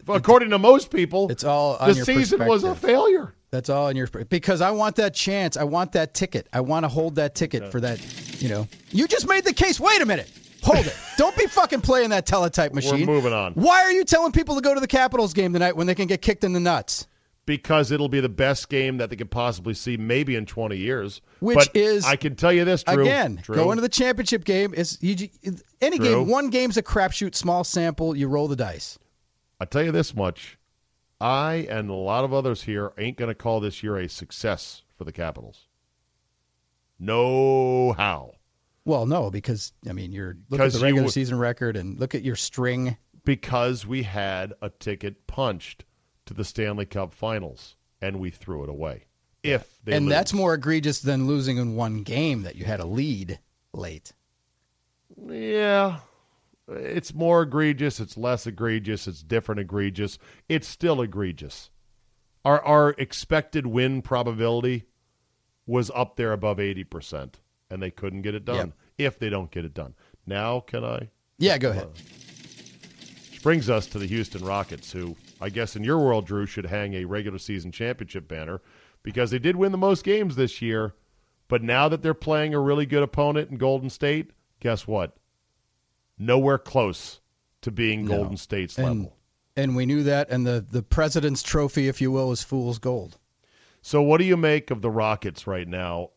According to most people, It's all on the season was a failure. That's all in your because I want that chance. I want that ticket. I want to hold that ticket for that. You know, you just made the case. Wait a minute. Hold it. Don't be fucking playing that teletype machine. We're moving on. Why are you telling people to go to the Capitals game tonight when they can get kicked in the nuts? because it'll be the best game that they could possibly see maybe in 20 years. Which but is- I can tell you this, Drew. Again, Drew, going to the championship game is you, any Drew. game. One game's a crapshoot, small sample. You roll the dice. I tell you this much: I and a lot of others here ain't going to call this year a success for the Capitals. No how. Well, no, because I mean, you're look at the regular season record and look at your string. Because we had a ticket punched to the Stanley Cup Finals, and we threw it away. If they and lose. that's more egregious than losing in one game that you had a lead late. Yeah. It's more egregious. It's less egregious. It's different egregious. It's still egregious. Our our expected win probability was up there above 80%, and they couldn't get it done Yep. if they don't get it done. Now, can I? Yeah, go ahead. Which brings us to the Houston Rockets, who I guess in your world, Drew, should hang a regular season championship banner because they did win the most games this year. But now that they're playing a really good opponent in Golden State, guess what? Nowhere close to being No. Golden State's And level. and we knew that and the the president's trophy if you will is fool's gold. So, what do you make of the Rockets right now?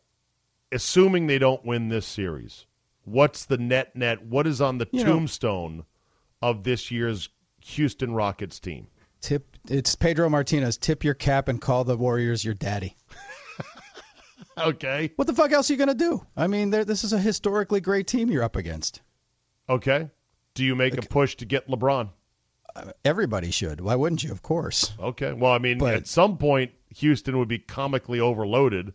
Assuming they don't win this series, what's the net net? What is on the You know- tombstone of this year's Houston Rockets team? Tip it's Pedro Martinez. Tip your cap and call the Warriors your daddy. <laughs> Okay. What the fuck else are you going to do? I mean, this is a historically great team you're up against. Okay. Do you make a push to get LeBron? Uh, everybody should. Why wouldn't you? Of course. Okay. Well, I mean, But- at some point, Houston would be comically overloaded,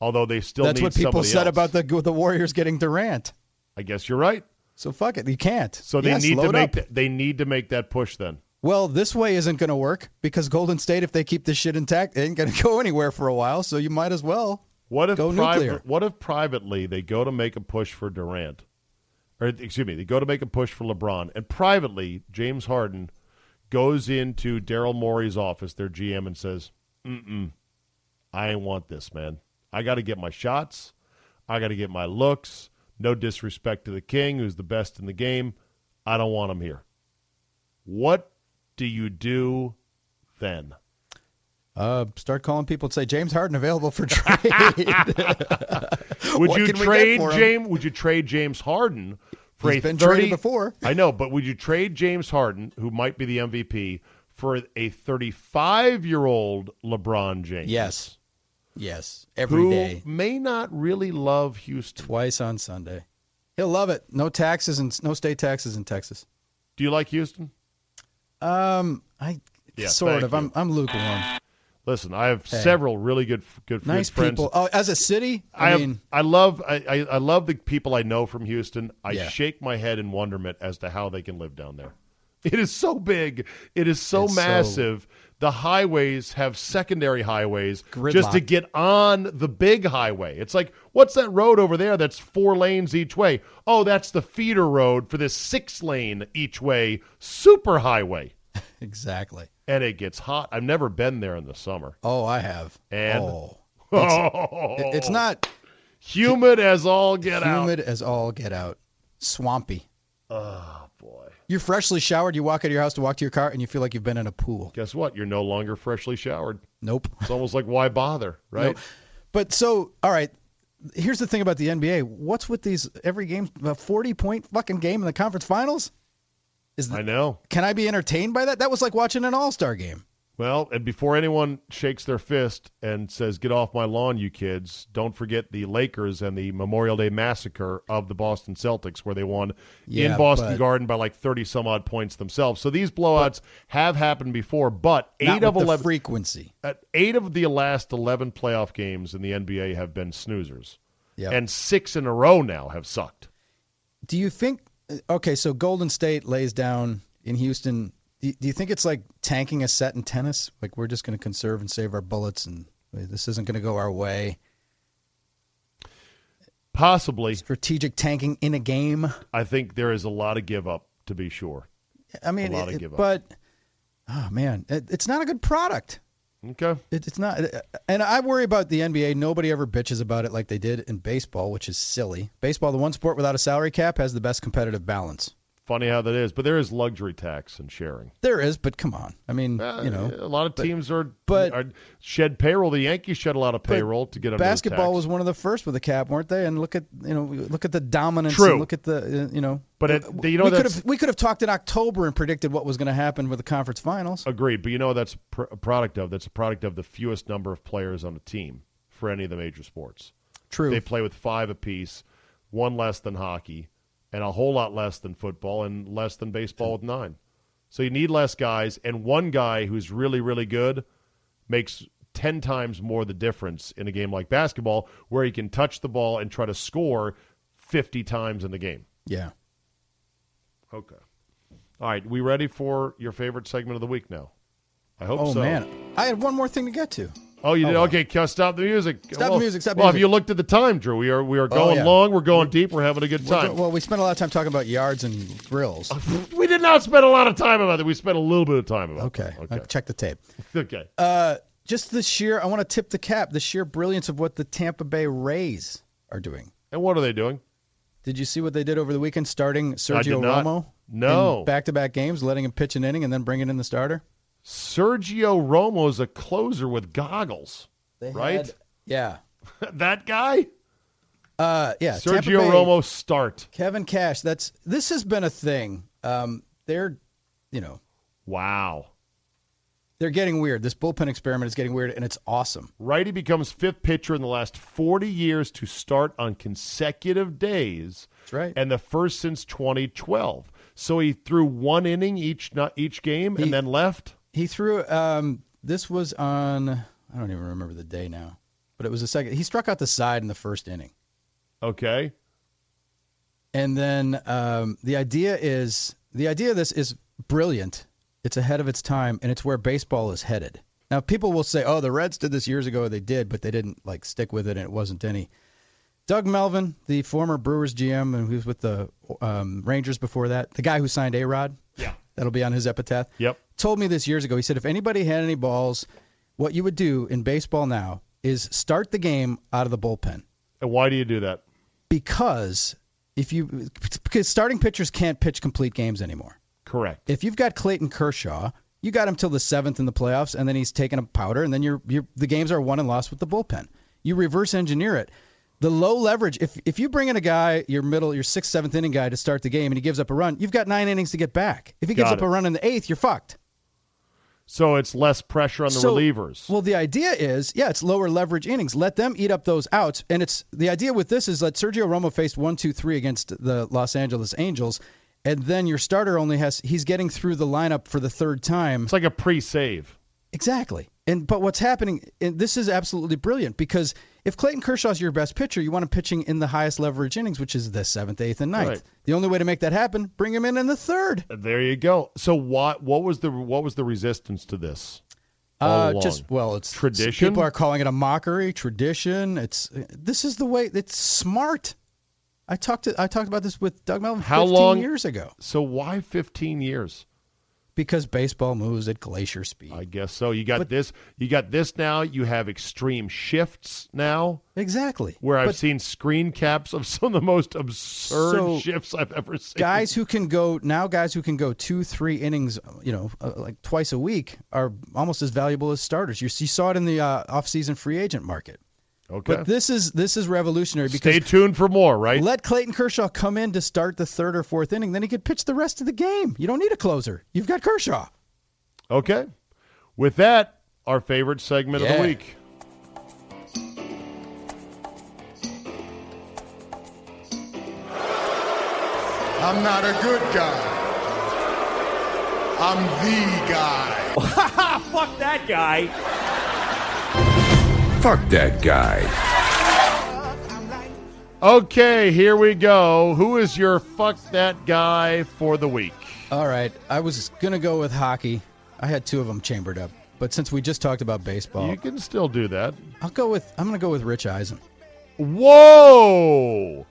although they still That's what people said else. about the the Warriors getting Durant. I guess you're right. So fuck it. You can't. So they Yes, need to make that, they need to make that push then. Well, this way isn't going to work because Golden State, if they keep this shit intact, ain't going <laughs> to go anywhere for a while. So you might as well. What if Go private, nuclear. What if privately they go to make a push for Durant, or excuse me, they go to make a push for LeBron, and privately James Harden goes into Daryl Morey's office, their GM, and says, "Mm-mm, I want this, man. I got to get my shots. I got to get my looks. No disrespect to the king, who's the best in the game. I don't want him here." What do you do then? Uh, start calling people and say James Harden available for <laughs> trade. <laughs> Would What you can we get trade? James? Would you trade James Harden for He's a been 30, traded before. I know, but would you trade James Harden, who might be the MVP, for a 35-year-old LeBron James? yes, yes, every day, may not really love Houston. twice on Sunday. He'll love it. No taxes and no state taxes in Texas. Do you like Houston? Um, I Yeah, sort of. you. I'm I'm lukewarm. Listen, I have Hey. several really good good, Nice friends. people. Oh, as a city, I, I, have, mean, I love I, I, I love the people I know from Houston. I Yeah. shake my head in wonderment as to how they can live down there. <laughs> It is so big. It is so It's so- massive. the highways have secondary highways Gridlock. just to get on the big highway. It's like, what's that road over there that's four lanes each way? Oh, that's the feeder road for this six lane each way super highway. <laughs> exactly. And it gets hot. I've never been there in the summer. Oh, I have. And- oh, <laughs> Oh, It- it's not humid as all get out. humid as all get out. Swampy. Oh. You're freshly showered. You walk out of your house to walk to your car, and you feel like you've been in a pool. Guess what? You're no longer freshly showered. Nope. It's almost like why bother, <laughs> right? No. But so, all right. Here's the thing about the NBA. What's with these every game a 40 point fucking game in the conference finals? Is I know. can I be entertained by that? That was like watching an All Star game. Well, and before anyone shakes their fist and says, "Get off my lawn, you kids," don't forget the Lakers and the Memorial Day massacre of the Boston Celtics, where they won in Boston but- Garden by like thirty some odd points themselves. So these blowouts have happened before, but eight of with the eleven, frequency. uh, eight of the last eleven playoff games in the NBA have been snoozers, Yep. and six in a row now have sucked. Do you think? Okay, so Golden State lays down in Houston. Do you think it's like tanking a set in tennis? Like we're just going to conserve and save our bullets, and uh, this isn't going to go our way. Possibly, Strategic tanking in a game. I think there is a lot of give up to be sure. I mean, A lot of give up. but oh man, it, it's not a good product. Okay. It, it's not, uh, and I worry about the NBA. Nobody ever bitches about it like they did in baseball, which is silly. Baseball, the one sport without a salary cap, has the best competitive balance. Funny how that is, but there is luxury tax and sharing. There is, but come on. I mean, Uh, you know, a lot of teams are, but- are shed payroll. The Yankees shed a lot of payroll to get the basketball was one of the first with a cap, weren't they? And look at you know, look at the dominance. True. Look at the uh, you know. But it- you know we could have we could have talked in October and predicted what was going to happen with the conference finals. agreed. But you know that's pr- a product of that's a product of the fewest number of players on a team for any of the major sports. True. They play with five apiece, one less than hockey, and a whole lot less than football, and less than baseball with nine. So you need less guys, and one guy who's really, really good makes 10 times more the difference in a game like basketball, where he can touch the ball and try to score 50 times in the game. Yeah. Okay. All right. We ready for your favorite segment of the week now? I hope so. Oh so. man, I had one more thing to get to. Oh, you did? Oh. Okay, I stop the music. Stop the music, stop the well, have you looked at the time, Drew? We are we are going yeah. long. We're going deep. We're having a good time. go- Well, we spent a lot of time talking about yards and grills. we did not spend a lot of time about it. We spent a little bit of time about Okay, it. Okay. Uh, check the tape. <laughs> Okay. Uh, just the sheer, I want to tip the cap, the sheer brilliance of what the Tampa Bay Rays are doing. and what are they doing? Did you see what they did over the weekend, starting Sergio. Romo? No. Back to back games, letting him pitch an inning and then bringing in the starter? Sergio Romo is a closer with goggles. They Right? had- yeah. <laughs> that guy? Uh, yeah. Sergio Bay, Romo start. Kevin Cash. That's this has been a thing. Um, they're, you know, Wow. they're getting weird. This bullpen experiment is getting weird, and it's awesome. Righty becomes fifth pitcher in the last 40 years to start on consecutive days. That's right. And the first since 2012. So he threw one inning each not each game He- and then left. He threw. Um, this was on. I don't even remember the day now, but it was a second. He struck out the side in the first inning, Okay. and then um, the idea is the idea of this is brilliant. It's ahead of its time, and it's where baseball is headed. Now, people will say, "Oh, the Reds did this years ago." They did, but they didn't like stick with it, and it wasn't any. Doug Melvin, the former Brewers GM, and he was with the um, Rangers before that, the guy who signed A Rod. That'll be on his epitaph. Yep. Told me this years ago. He said, if anybody had any balls, what you would do in baseball now is start the game out of the bullpen And why do you do that? because if you because starting pitchers can't pitch complete games anymore. Correct. If you've got Clayton Kershaw, you got him till the seventh in the playoffs, and then he's taking a powder, and then you're, you're the games are won and lost with the bullpen. You reverse engineer it. The low leverage. If if you bring in a guy, your middle, your sixth, seventh inning guy to start the game, and he gives up a run, you've got nine innings to get back. If he gives Got up a run in the eighth, you're fucked. So it's less pressure on the So- relievers. Well, the idea is, yeah, it's lower leverage innings. Let them eat up those outs. And it's the idea with this is that Sergio Romo faced one, two, three against the Los Angeles Angels, and then your starter only has he's getting through the lineup for the third time. it's like a pre-save. Exactly. And but what's happening? And this is absolutely brilliant because if Clayton Kershaw's your best pitcher, you want him pitching in the highest leverage innings, which is the seventh, eighth, and ninth. Right. The only way to make that happen, bring him in in the third. There you go. So what what was the what was the resistance to this? Uh, just well, it's Tradition? People are calling it a mockery, tradition. It's this is the way. It's smart. I talked to I talked about this with Doug Melvin How 15 long- years ago So why 15 years? Because baseball moves at glacier speed. I guess so. You got But- this. You got this now. You have extreme shifts now, exactly. where I've But seen screen caps of some of the most absurd So, shifts I've ever seen. guys who can go now, guys who can go two, three innings, you know, uh, like twice a week, are almost as valuable as starters. You, you saw it in the uh, off-season free agent market. Okay. But this is this is revolutionary because Stay tuned for more. Right. Let Clayton Kershaw come in to start the third or fourth inning, then he could pitch the rest of the game. You don't need a closer. You've got Kershaw. Okay. With that, our favorite segment of the week. I'm not a good guy. I'm the guy. <laughs> Fuck that guy. Fuck that guy. Okay, here we go. Who is your fuck that guy for the week? All right, I was gonna go with hockey. I had two of them chambered up, but since we just talked about baseball, You can still do that. I'll go with I'm gonna go with Rich Eisen Whoa!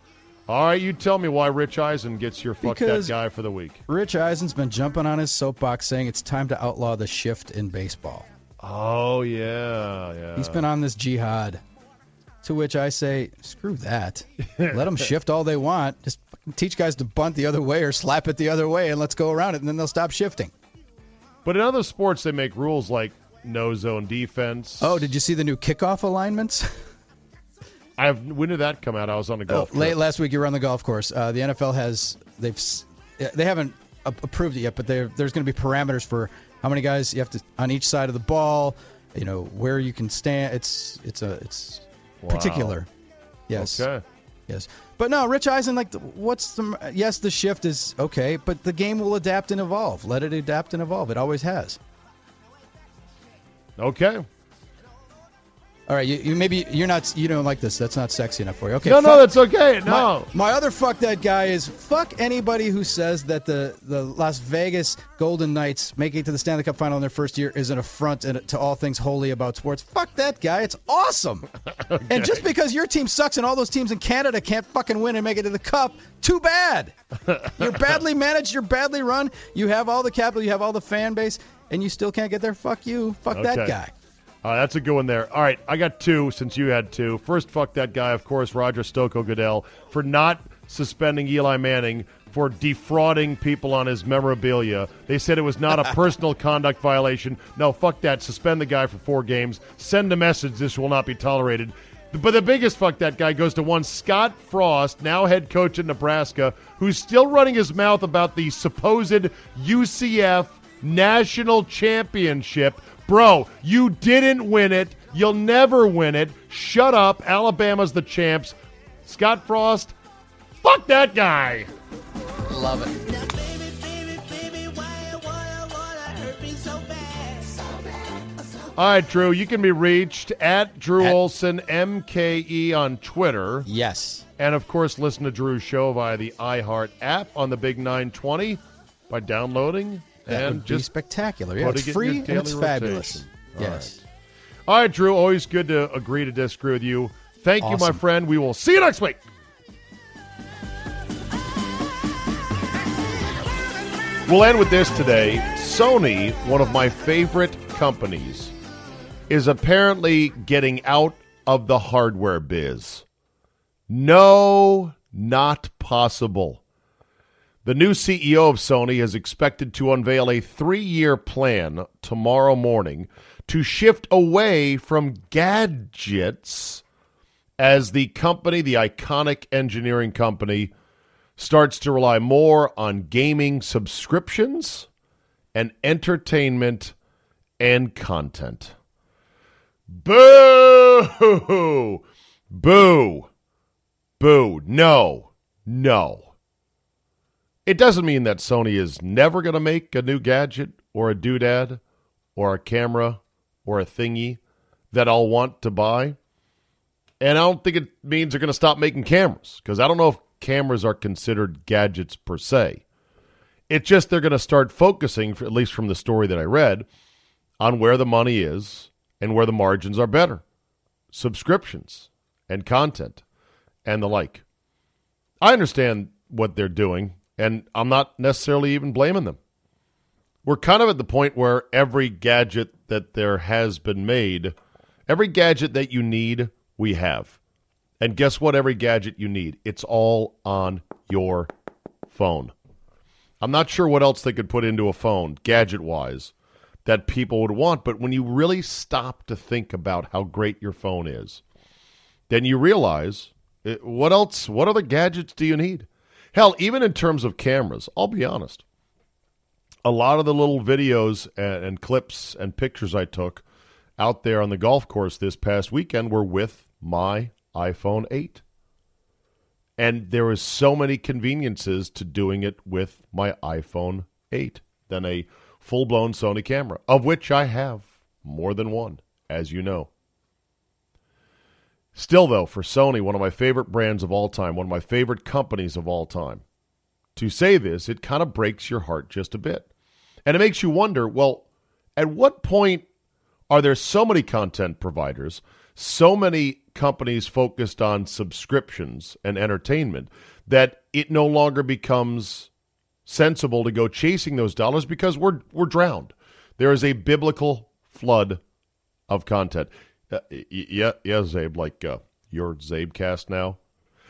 All right, you tell me why Rich Eisen gets your fuck Because- that guy for the week. Rich Eisen's been jumping on his soapbox saying it's time to outlaw the shift in baseball. Oh yeah, yeah. He's been on this jihad. To which I say, screw that. Let them shift all they want. Just fucking teach guys to bunt the other way or slap it the other way, and let's go around it, and then they'll stop shifting. But in other sports, they make rules like no zone defense. Oh, did you see the new kickoff alignments? <laughs> I have. When did that come out? I was on a golf. Oh, late last week, you were on the golf course. Uh, the NFL has they've they haven't approved it yet, but there's going to be parameters for how many guys you have to on each side of the ball. You know where you can stand. It's it's a it's particular. Yes. Okay. Yes, but no, Rich Eisen. Like, what's the? Yes, the shift is okay, but the game will adapt and evolve. Let it adapt and evolve. It always has. Okay. All right, you, you maybe you're not you don't like this. That's not sexy enough for you. Okay, no, no, that's okay. No. My, my other fuck that guy is fuck anybody who says that the, the Las Vegas Golden Knights making it to the Stanley Cup final in their first year is an affront and to all things holy about sports. Fuck that guy. It's awesome. <laughs> And just because your team sucks and all those teams in Canada can't fucking win and make it to the cup, too bad. <laughs> You're badly managed, you're badly run, you have all the capital, you have all the fan base, and you still can't get there. Fuck you. Fuck that guy. Uh, that's a good one there. All right, I got two since you had two. First, fuck that guy, of course, Roger Stoko Goodell, for not suspending Eli Manning for defrauding people on his memorabilia. They said it was not a <laughs> personal conduct violation. No, fuck that. Suspend the guy for four games. Send a message this will not be tolerated. But the biggest fuck that guy goes to one Scott Frost, now head coach in Nebraska, who's still running his mouth about the supposed UCF national championship. Bro, you didn't win it. You'll never win it. Shut up. Alabama's the champs. Scott Frost, fuck that guy. Love it. All right, Drew, you can be reached at Drew At- Olson, MKE on Twitter. Yes. And of course, listen to Drew's show via the iHeart app on the Big 920 by downloading That and would be just spectacular. Yeah, it's free and daily it's fabulous. rotation. All Yes. All right, Drew, always good to agree to disagree with you. Thank you, my friend. We will see you next week. We'll end with this today. Sony, one of my favorite companies, is apparently getting out of the hardware biz. No, not possible. The new CEO of Sony is expected to unveil a three year plan tomorrow morning to shift away from gadgets as the company, the iconic engineering company, starts to rely more on gaming subscriptions and entertainment and content. Boo! Boo! Boo. No. No. It doesn't mean that Sony is never going to make a new gadget or a doodad or a camera or a thingy that I'll want to buy. And I don't think it means they're going to stop making cameras because I don't know if cameras are considered gadgets per se. It's just they're going to start focusing, at least from the story that I read, on where the money is and where the margins are better subscriptions and content and the like. I understand what they're doing, and I'm not necessarily even blaming them. We're kind of at the point where every gadget that there has been made, every gadget that you need, we have. And guess what? Every gadget you need, it's all on your phone. I'm not sure what else they could put into a phone, gadget wise, that people would want. But when you really stop to think about how great your phone is, then you realize eh, what else, what other gadgets do you need? Hell, even in terms of cameras, I'll be honest. A lot of the little videos and, and clips and pictures I took out there on the golf course this past weekend were with my iPhone 8. And there was so many conveniences to doing it with my iPhone 8 than a full-blown Sony camera, of which I have more than one, as you know. Still, though, for Sony, one of my favorite brands of all time, one of my favorite companies of all time, to say this, it kind of breaks your heart just a bit. And it makes you wonder well, at what point are there so many content providers, so many companies focused on subscriptions and entertainment, that it no longer becomes sensible to go chasing those dollars because we're we're drowned. There is a biblical flood of content. Uh, yeah, yeah, Czabe, like uh, your Czabecast now.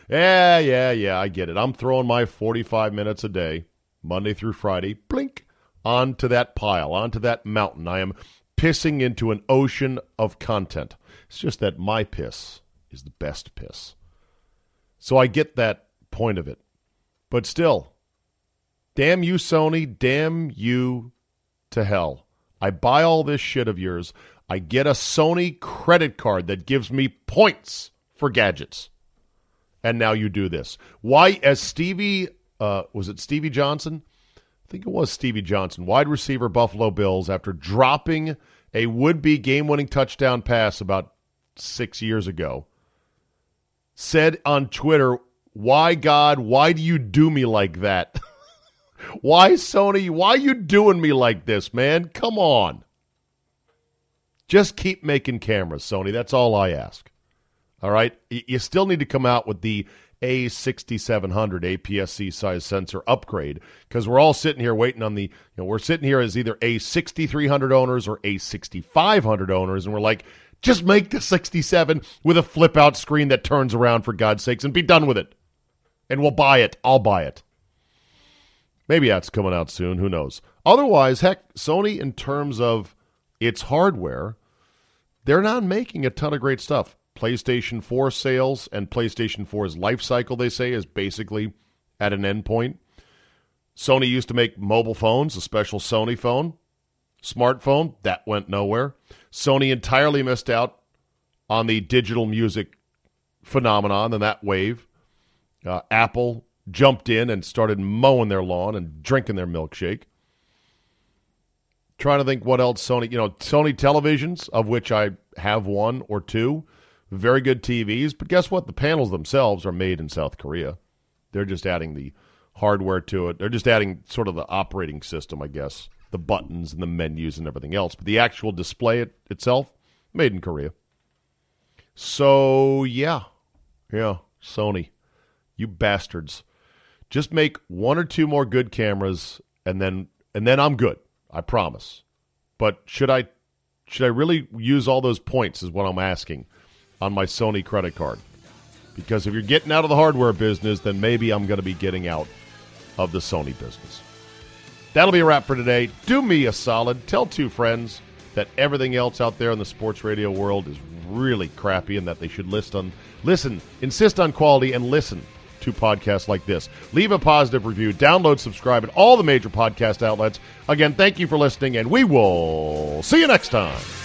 Yeah, yeah, yeah, I get it. I'm throwing my 45 minutes a day, Monday through Friday, blink, onto that pile, onto that mountain. I am pissing into an ocean of content. It's just that my piss is the best piss. So I get that point of it. But still, damn you, Sony, damn you to hell. I buy all this shit of yours. I get a Sony credit card that gives me points for gadgets. and now you do this. Why, as Stevie, uh, was it Stevie Johnson? I think it was Stevie Johnson, wide receiver, Buffalo Bills, after dropping a would be game winning touchdown pass about six years ago, said on Twitter, Why, God, why do you do me like that? <laughs> why, Sony, why are you doing me like this, man? Come on. Just keep making cameras, Sony. That's all I ask. All right? You still need to come out with the A6700 APS-C size sensor upgrade because we're all sitting here waiting on the, you know, we're sitting here as either A6300 owners or A6500 owners, and we're like, just make the 67 with a flip out screen that turns around for God's sakes and be done with it. And we'll buy it. I'll buy it. Maybe that's coming out soon. Who knows? Otherwise, heck, Sony, in terms of its hardware, they're not making a ton of great stuff. PlayStation 4 sales and PlayStation 4's life cycle, they say, is basically at an end point. Sony used to make mobile phones, a special Sony phone, smartphone, that went nowhere. Sony entirely missed out on the digital music phenomenon and that wave. Uh, Apple jumped in and started mowing their lawn and drinking their milkshake. Trying to think what else Sony, you know, Sony televisions, of which I have one or two, very good TVs. But guess what? The panels themselves are made in South Korea. They're just adding the hardware to it. They're just adding sort of the operating system, I guess, the buttons and the menus and everything else. But the actual display it, itself, made in Korea. So, yeah. Yeah, Sony. You bastards. Just make one or two more good cameras and then and then I'm good. I promise. But should I should I really use all those points is what I'm asking on my Sony credit card. Because if you're getting out of the hardware business, then maybe I'm going to be getting out of the Sony business. That'll be a wrap for today. Do me a solid. Tell two friends that everything else out there in the sports radio world is really crappy and that they should list on listen, insist on quality and listen to podcasts like this. Leave a positive review, download, subscribe at all the major podcast outlets. Again, thank you for listening, and we will see you next time.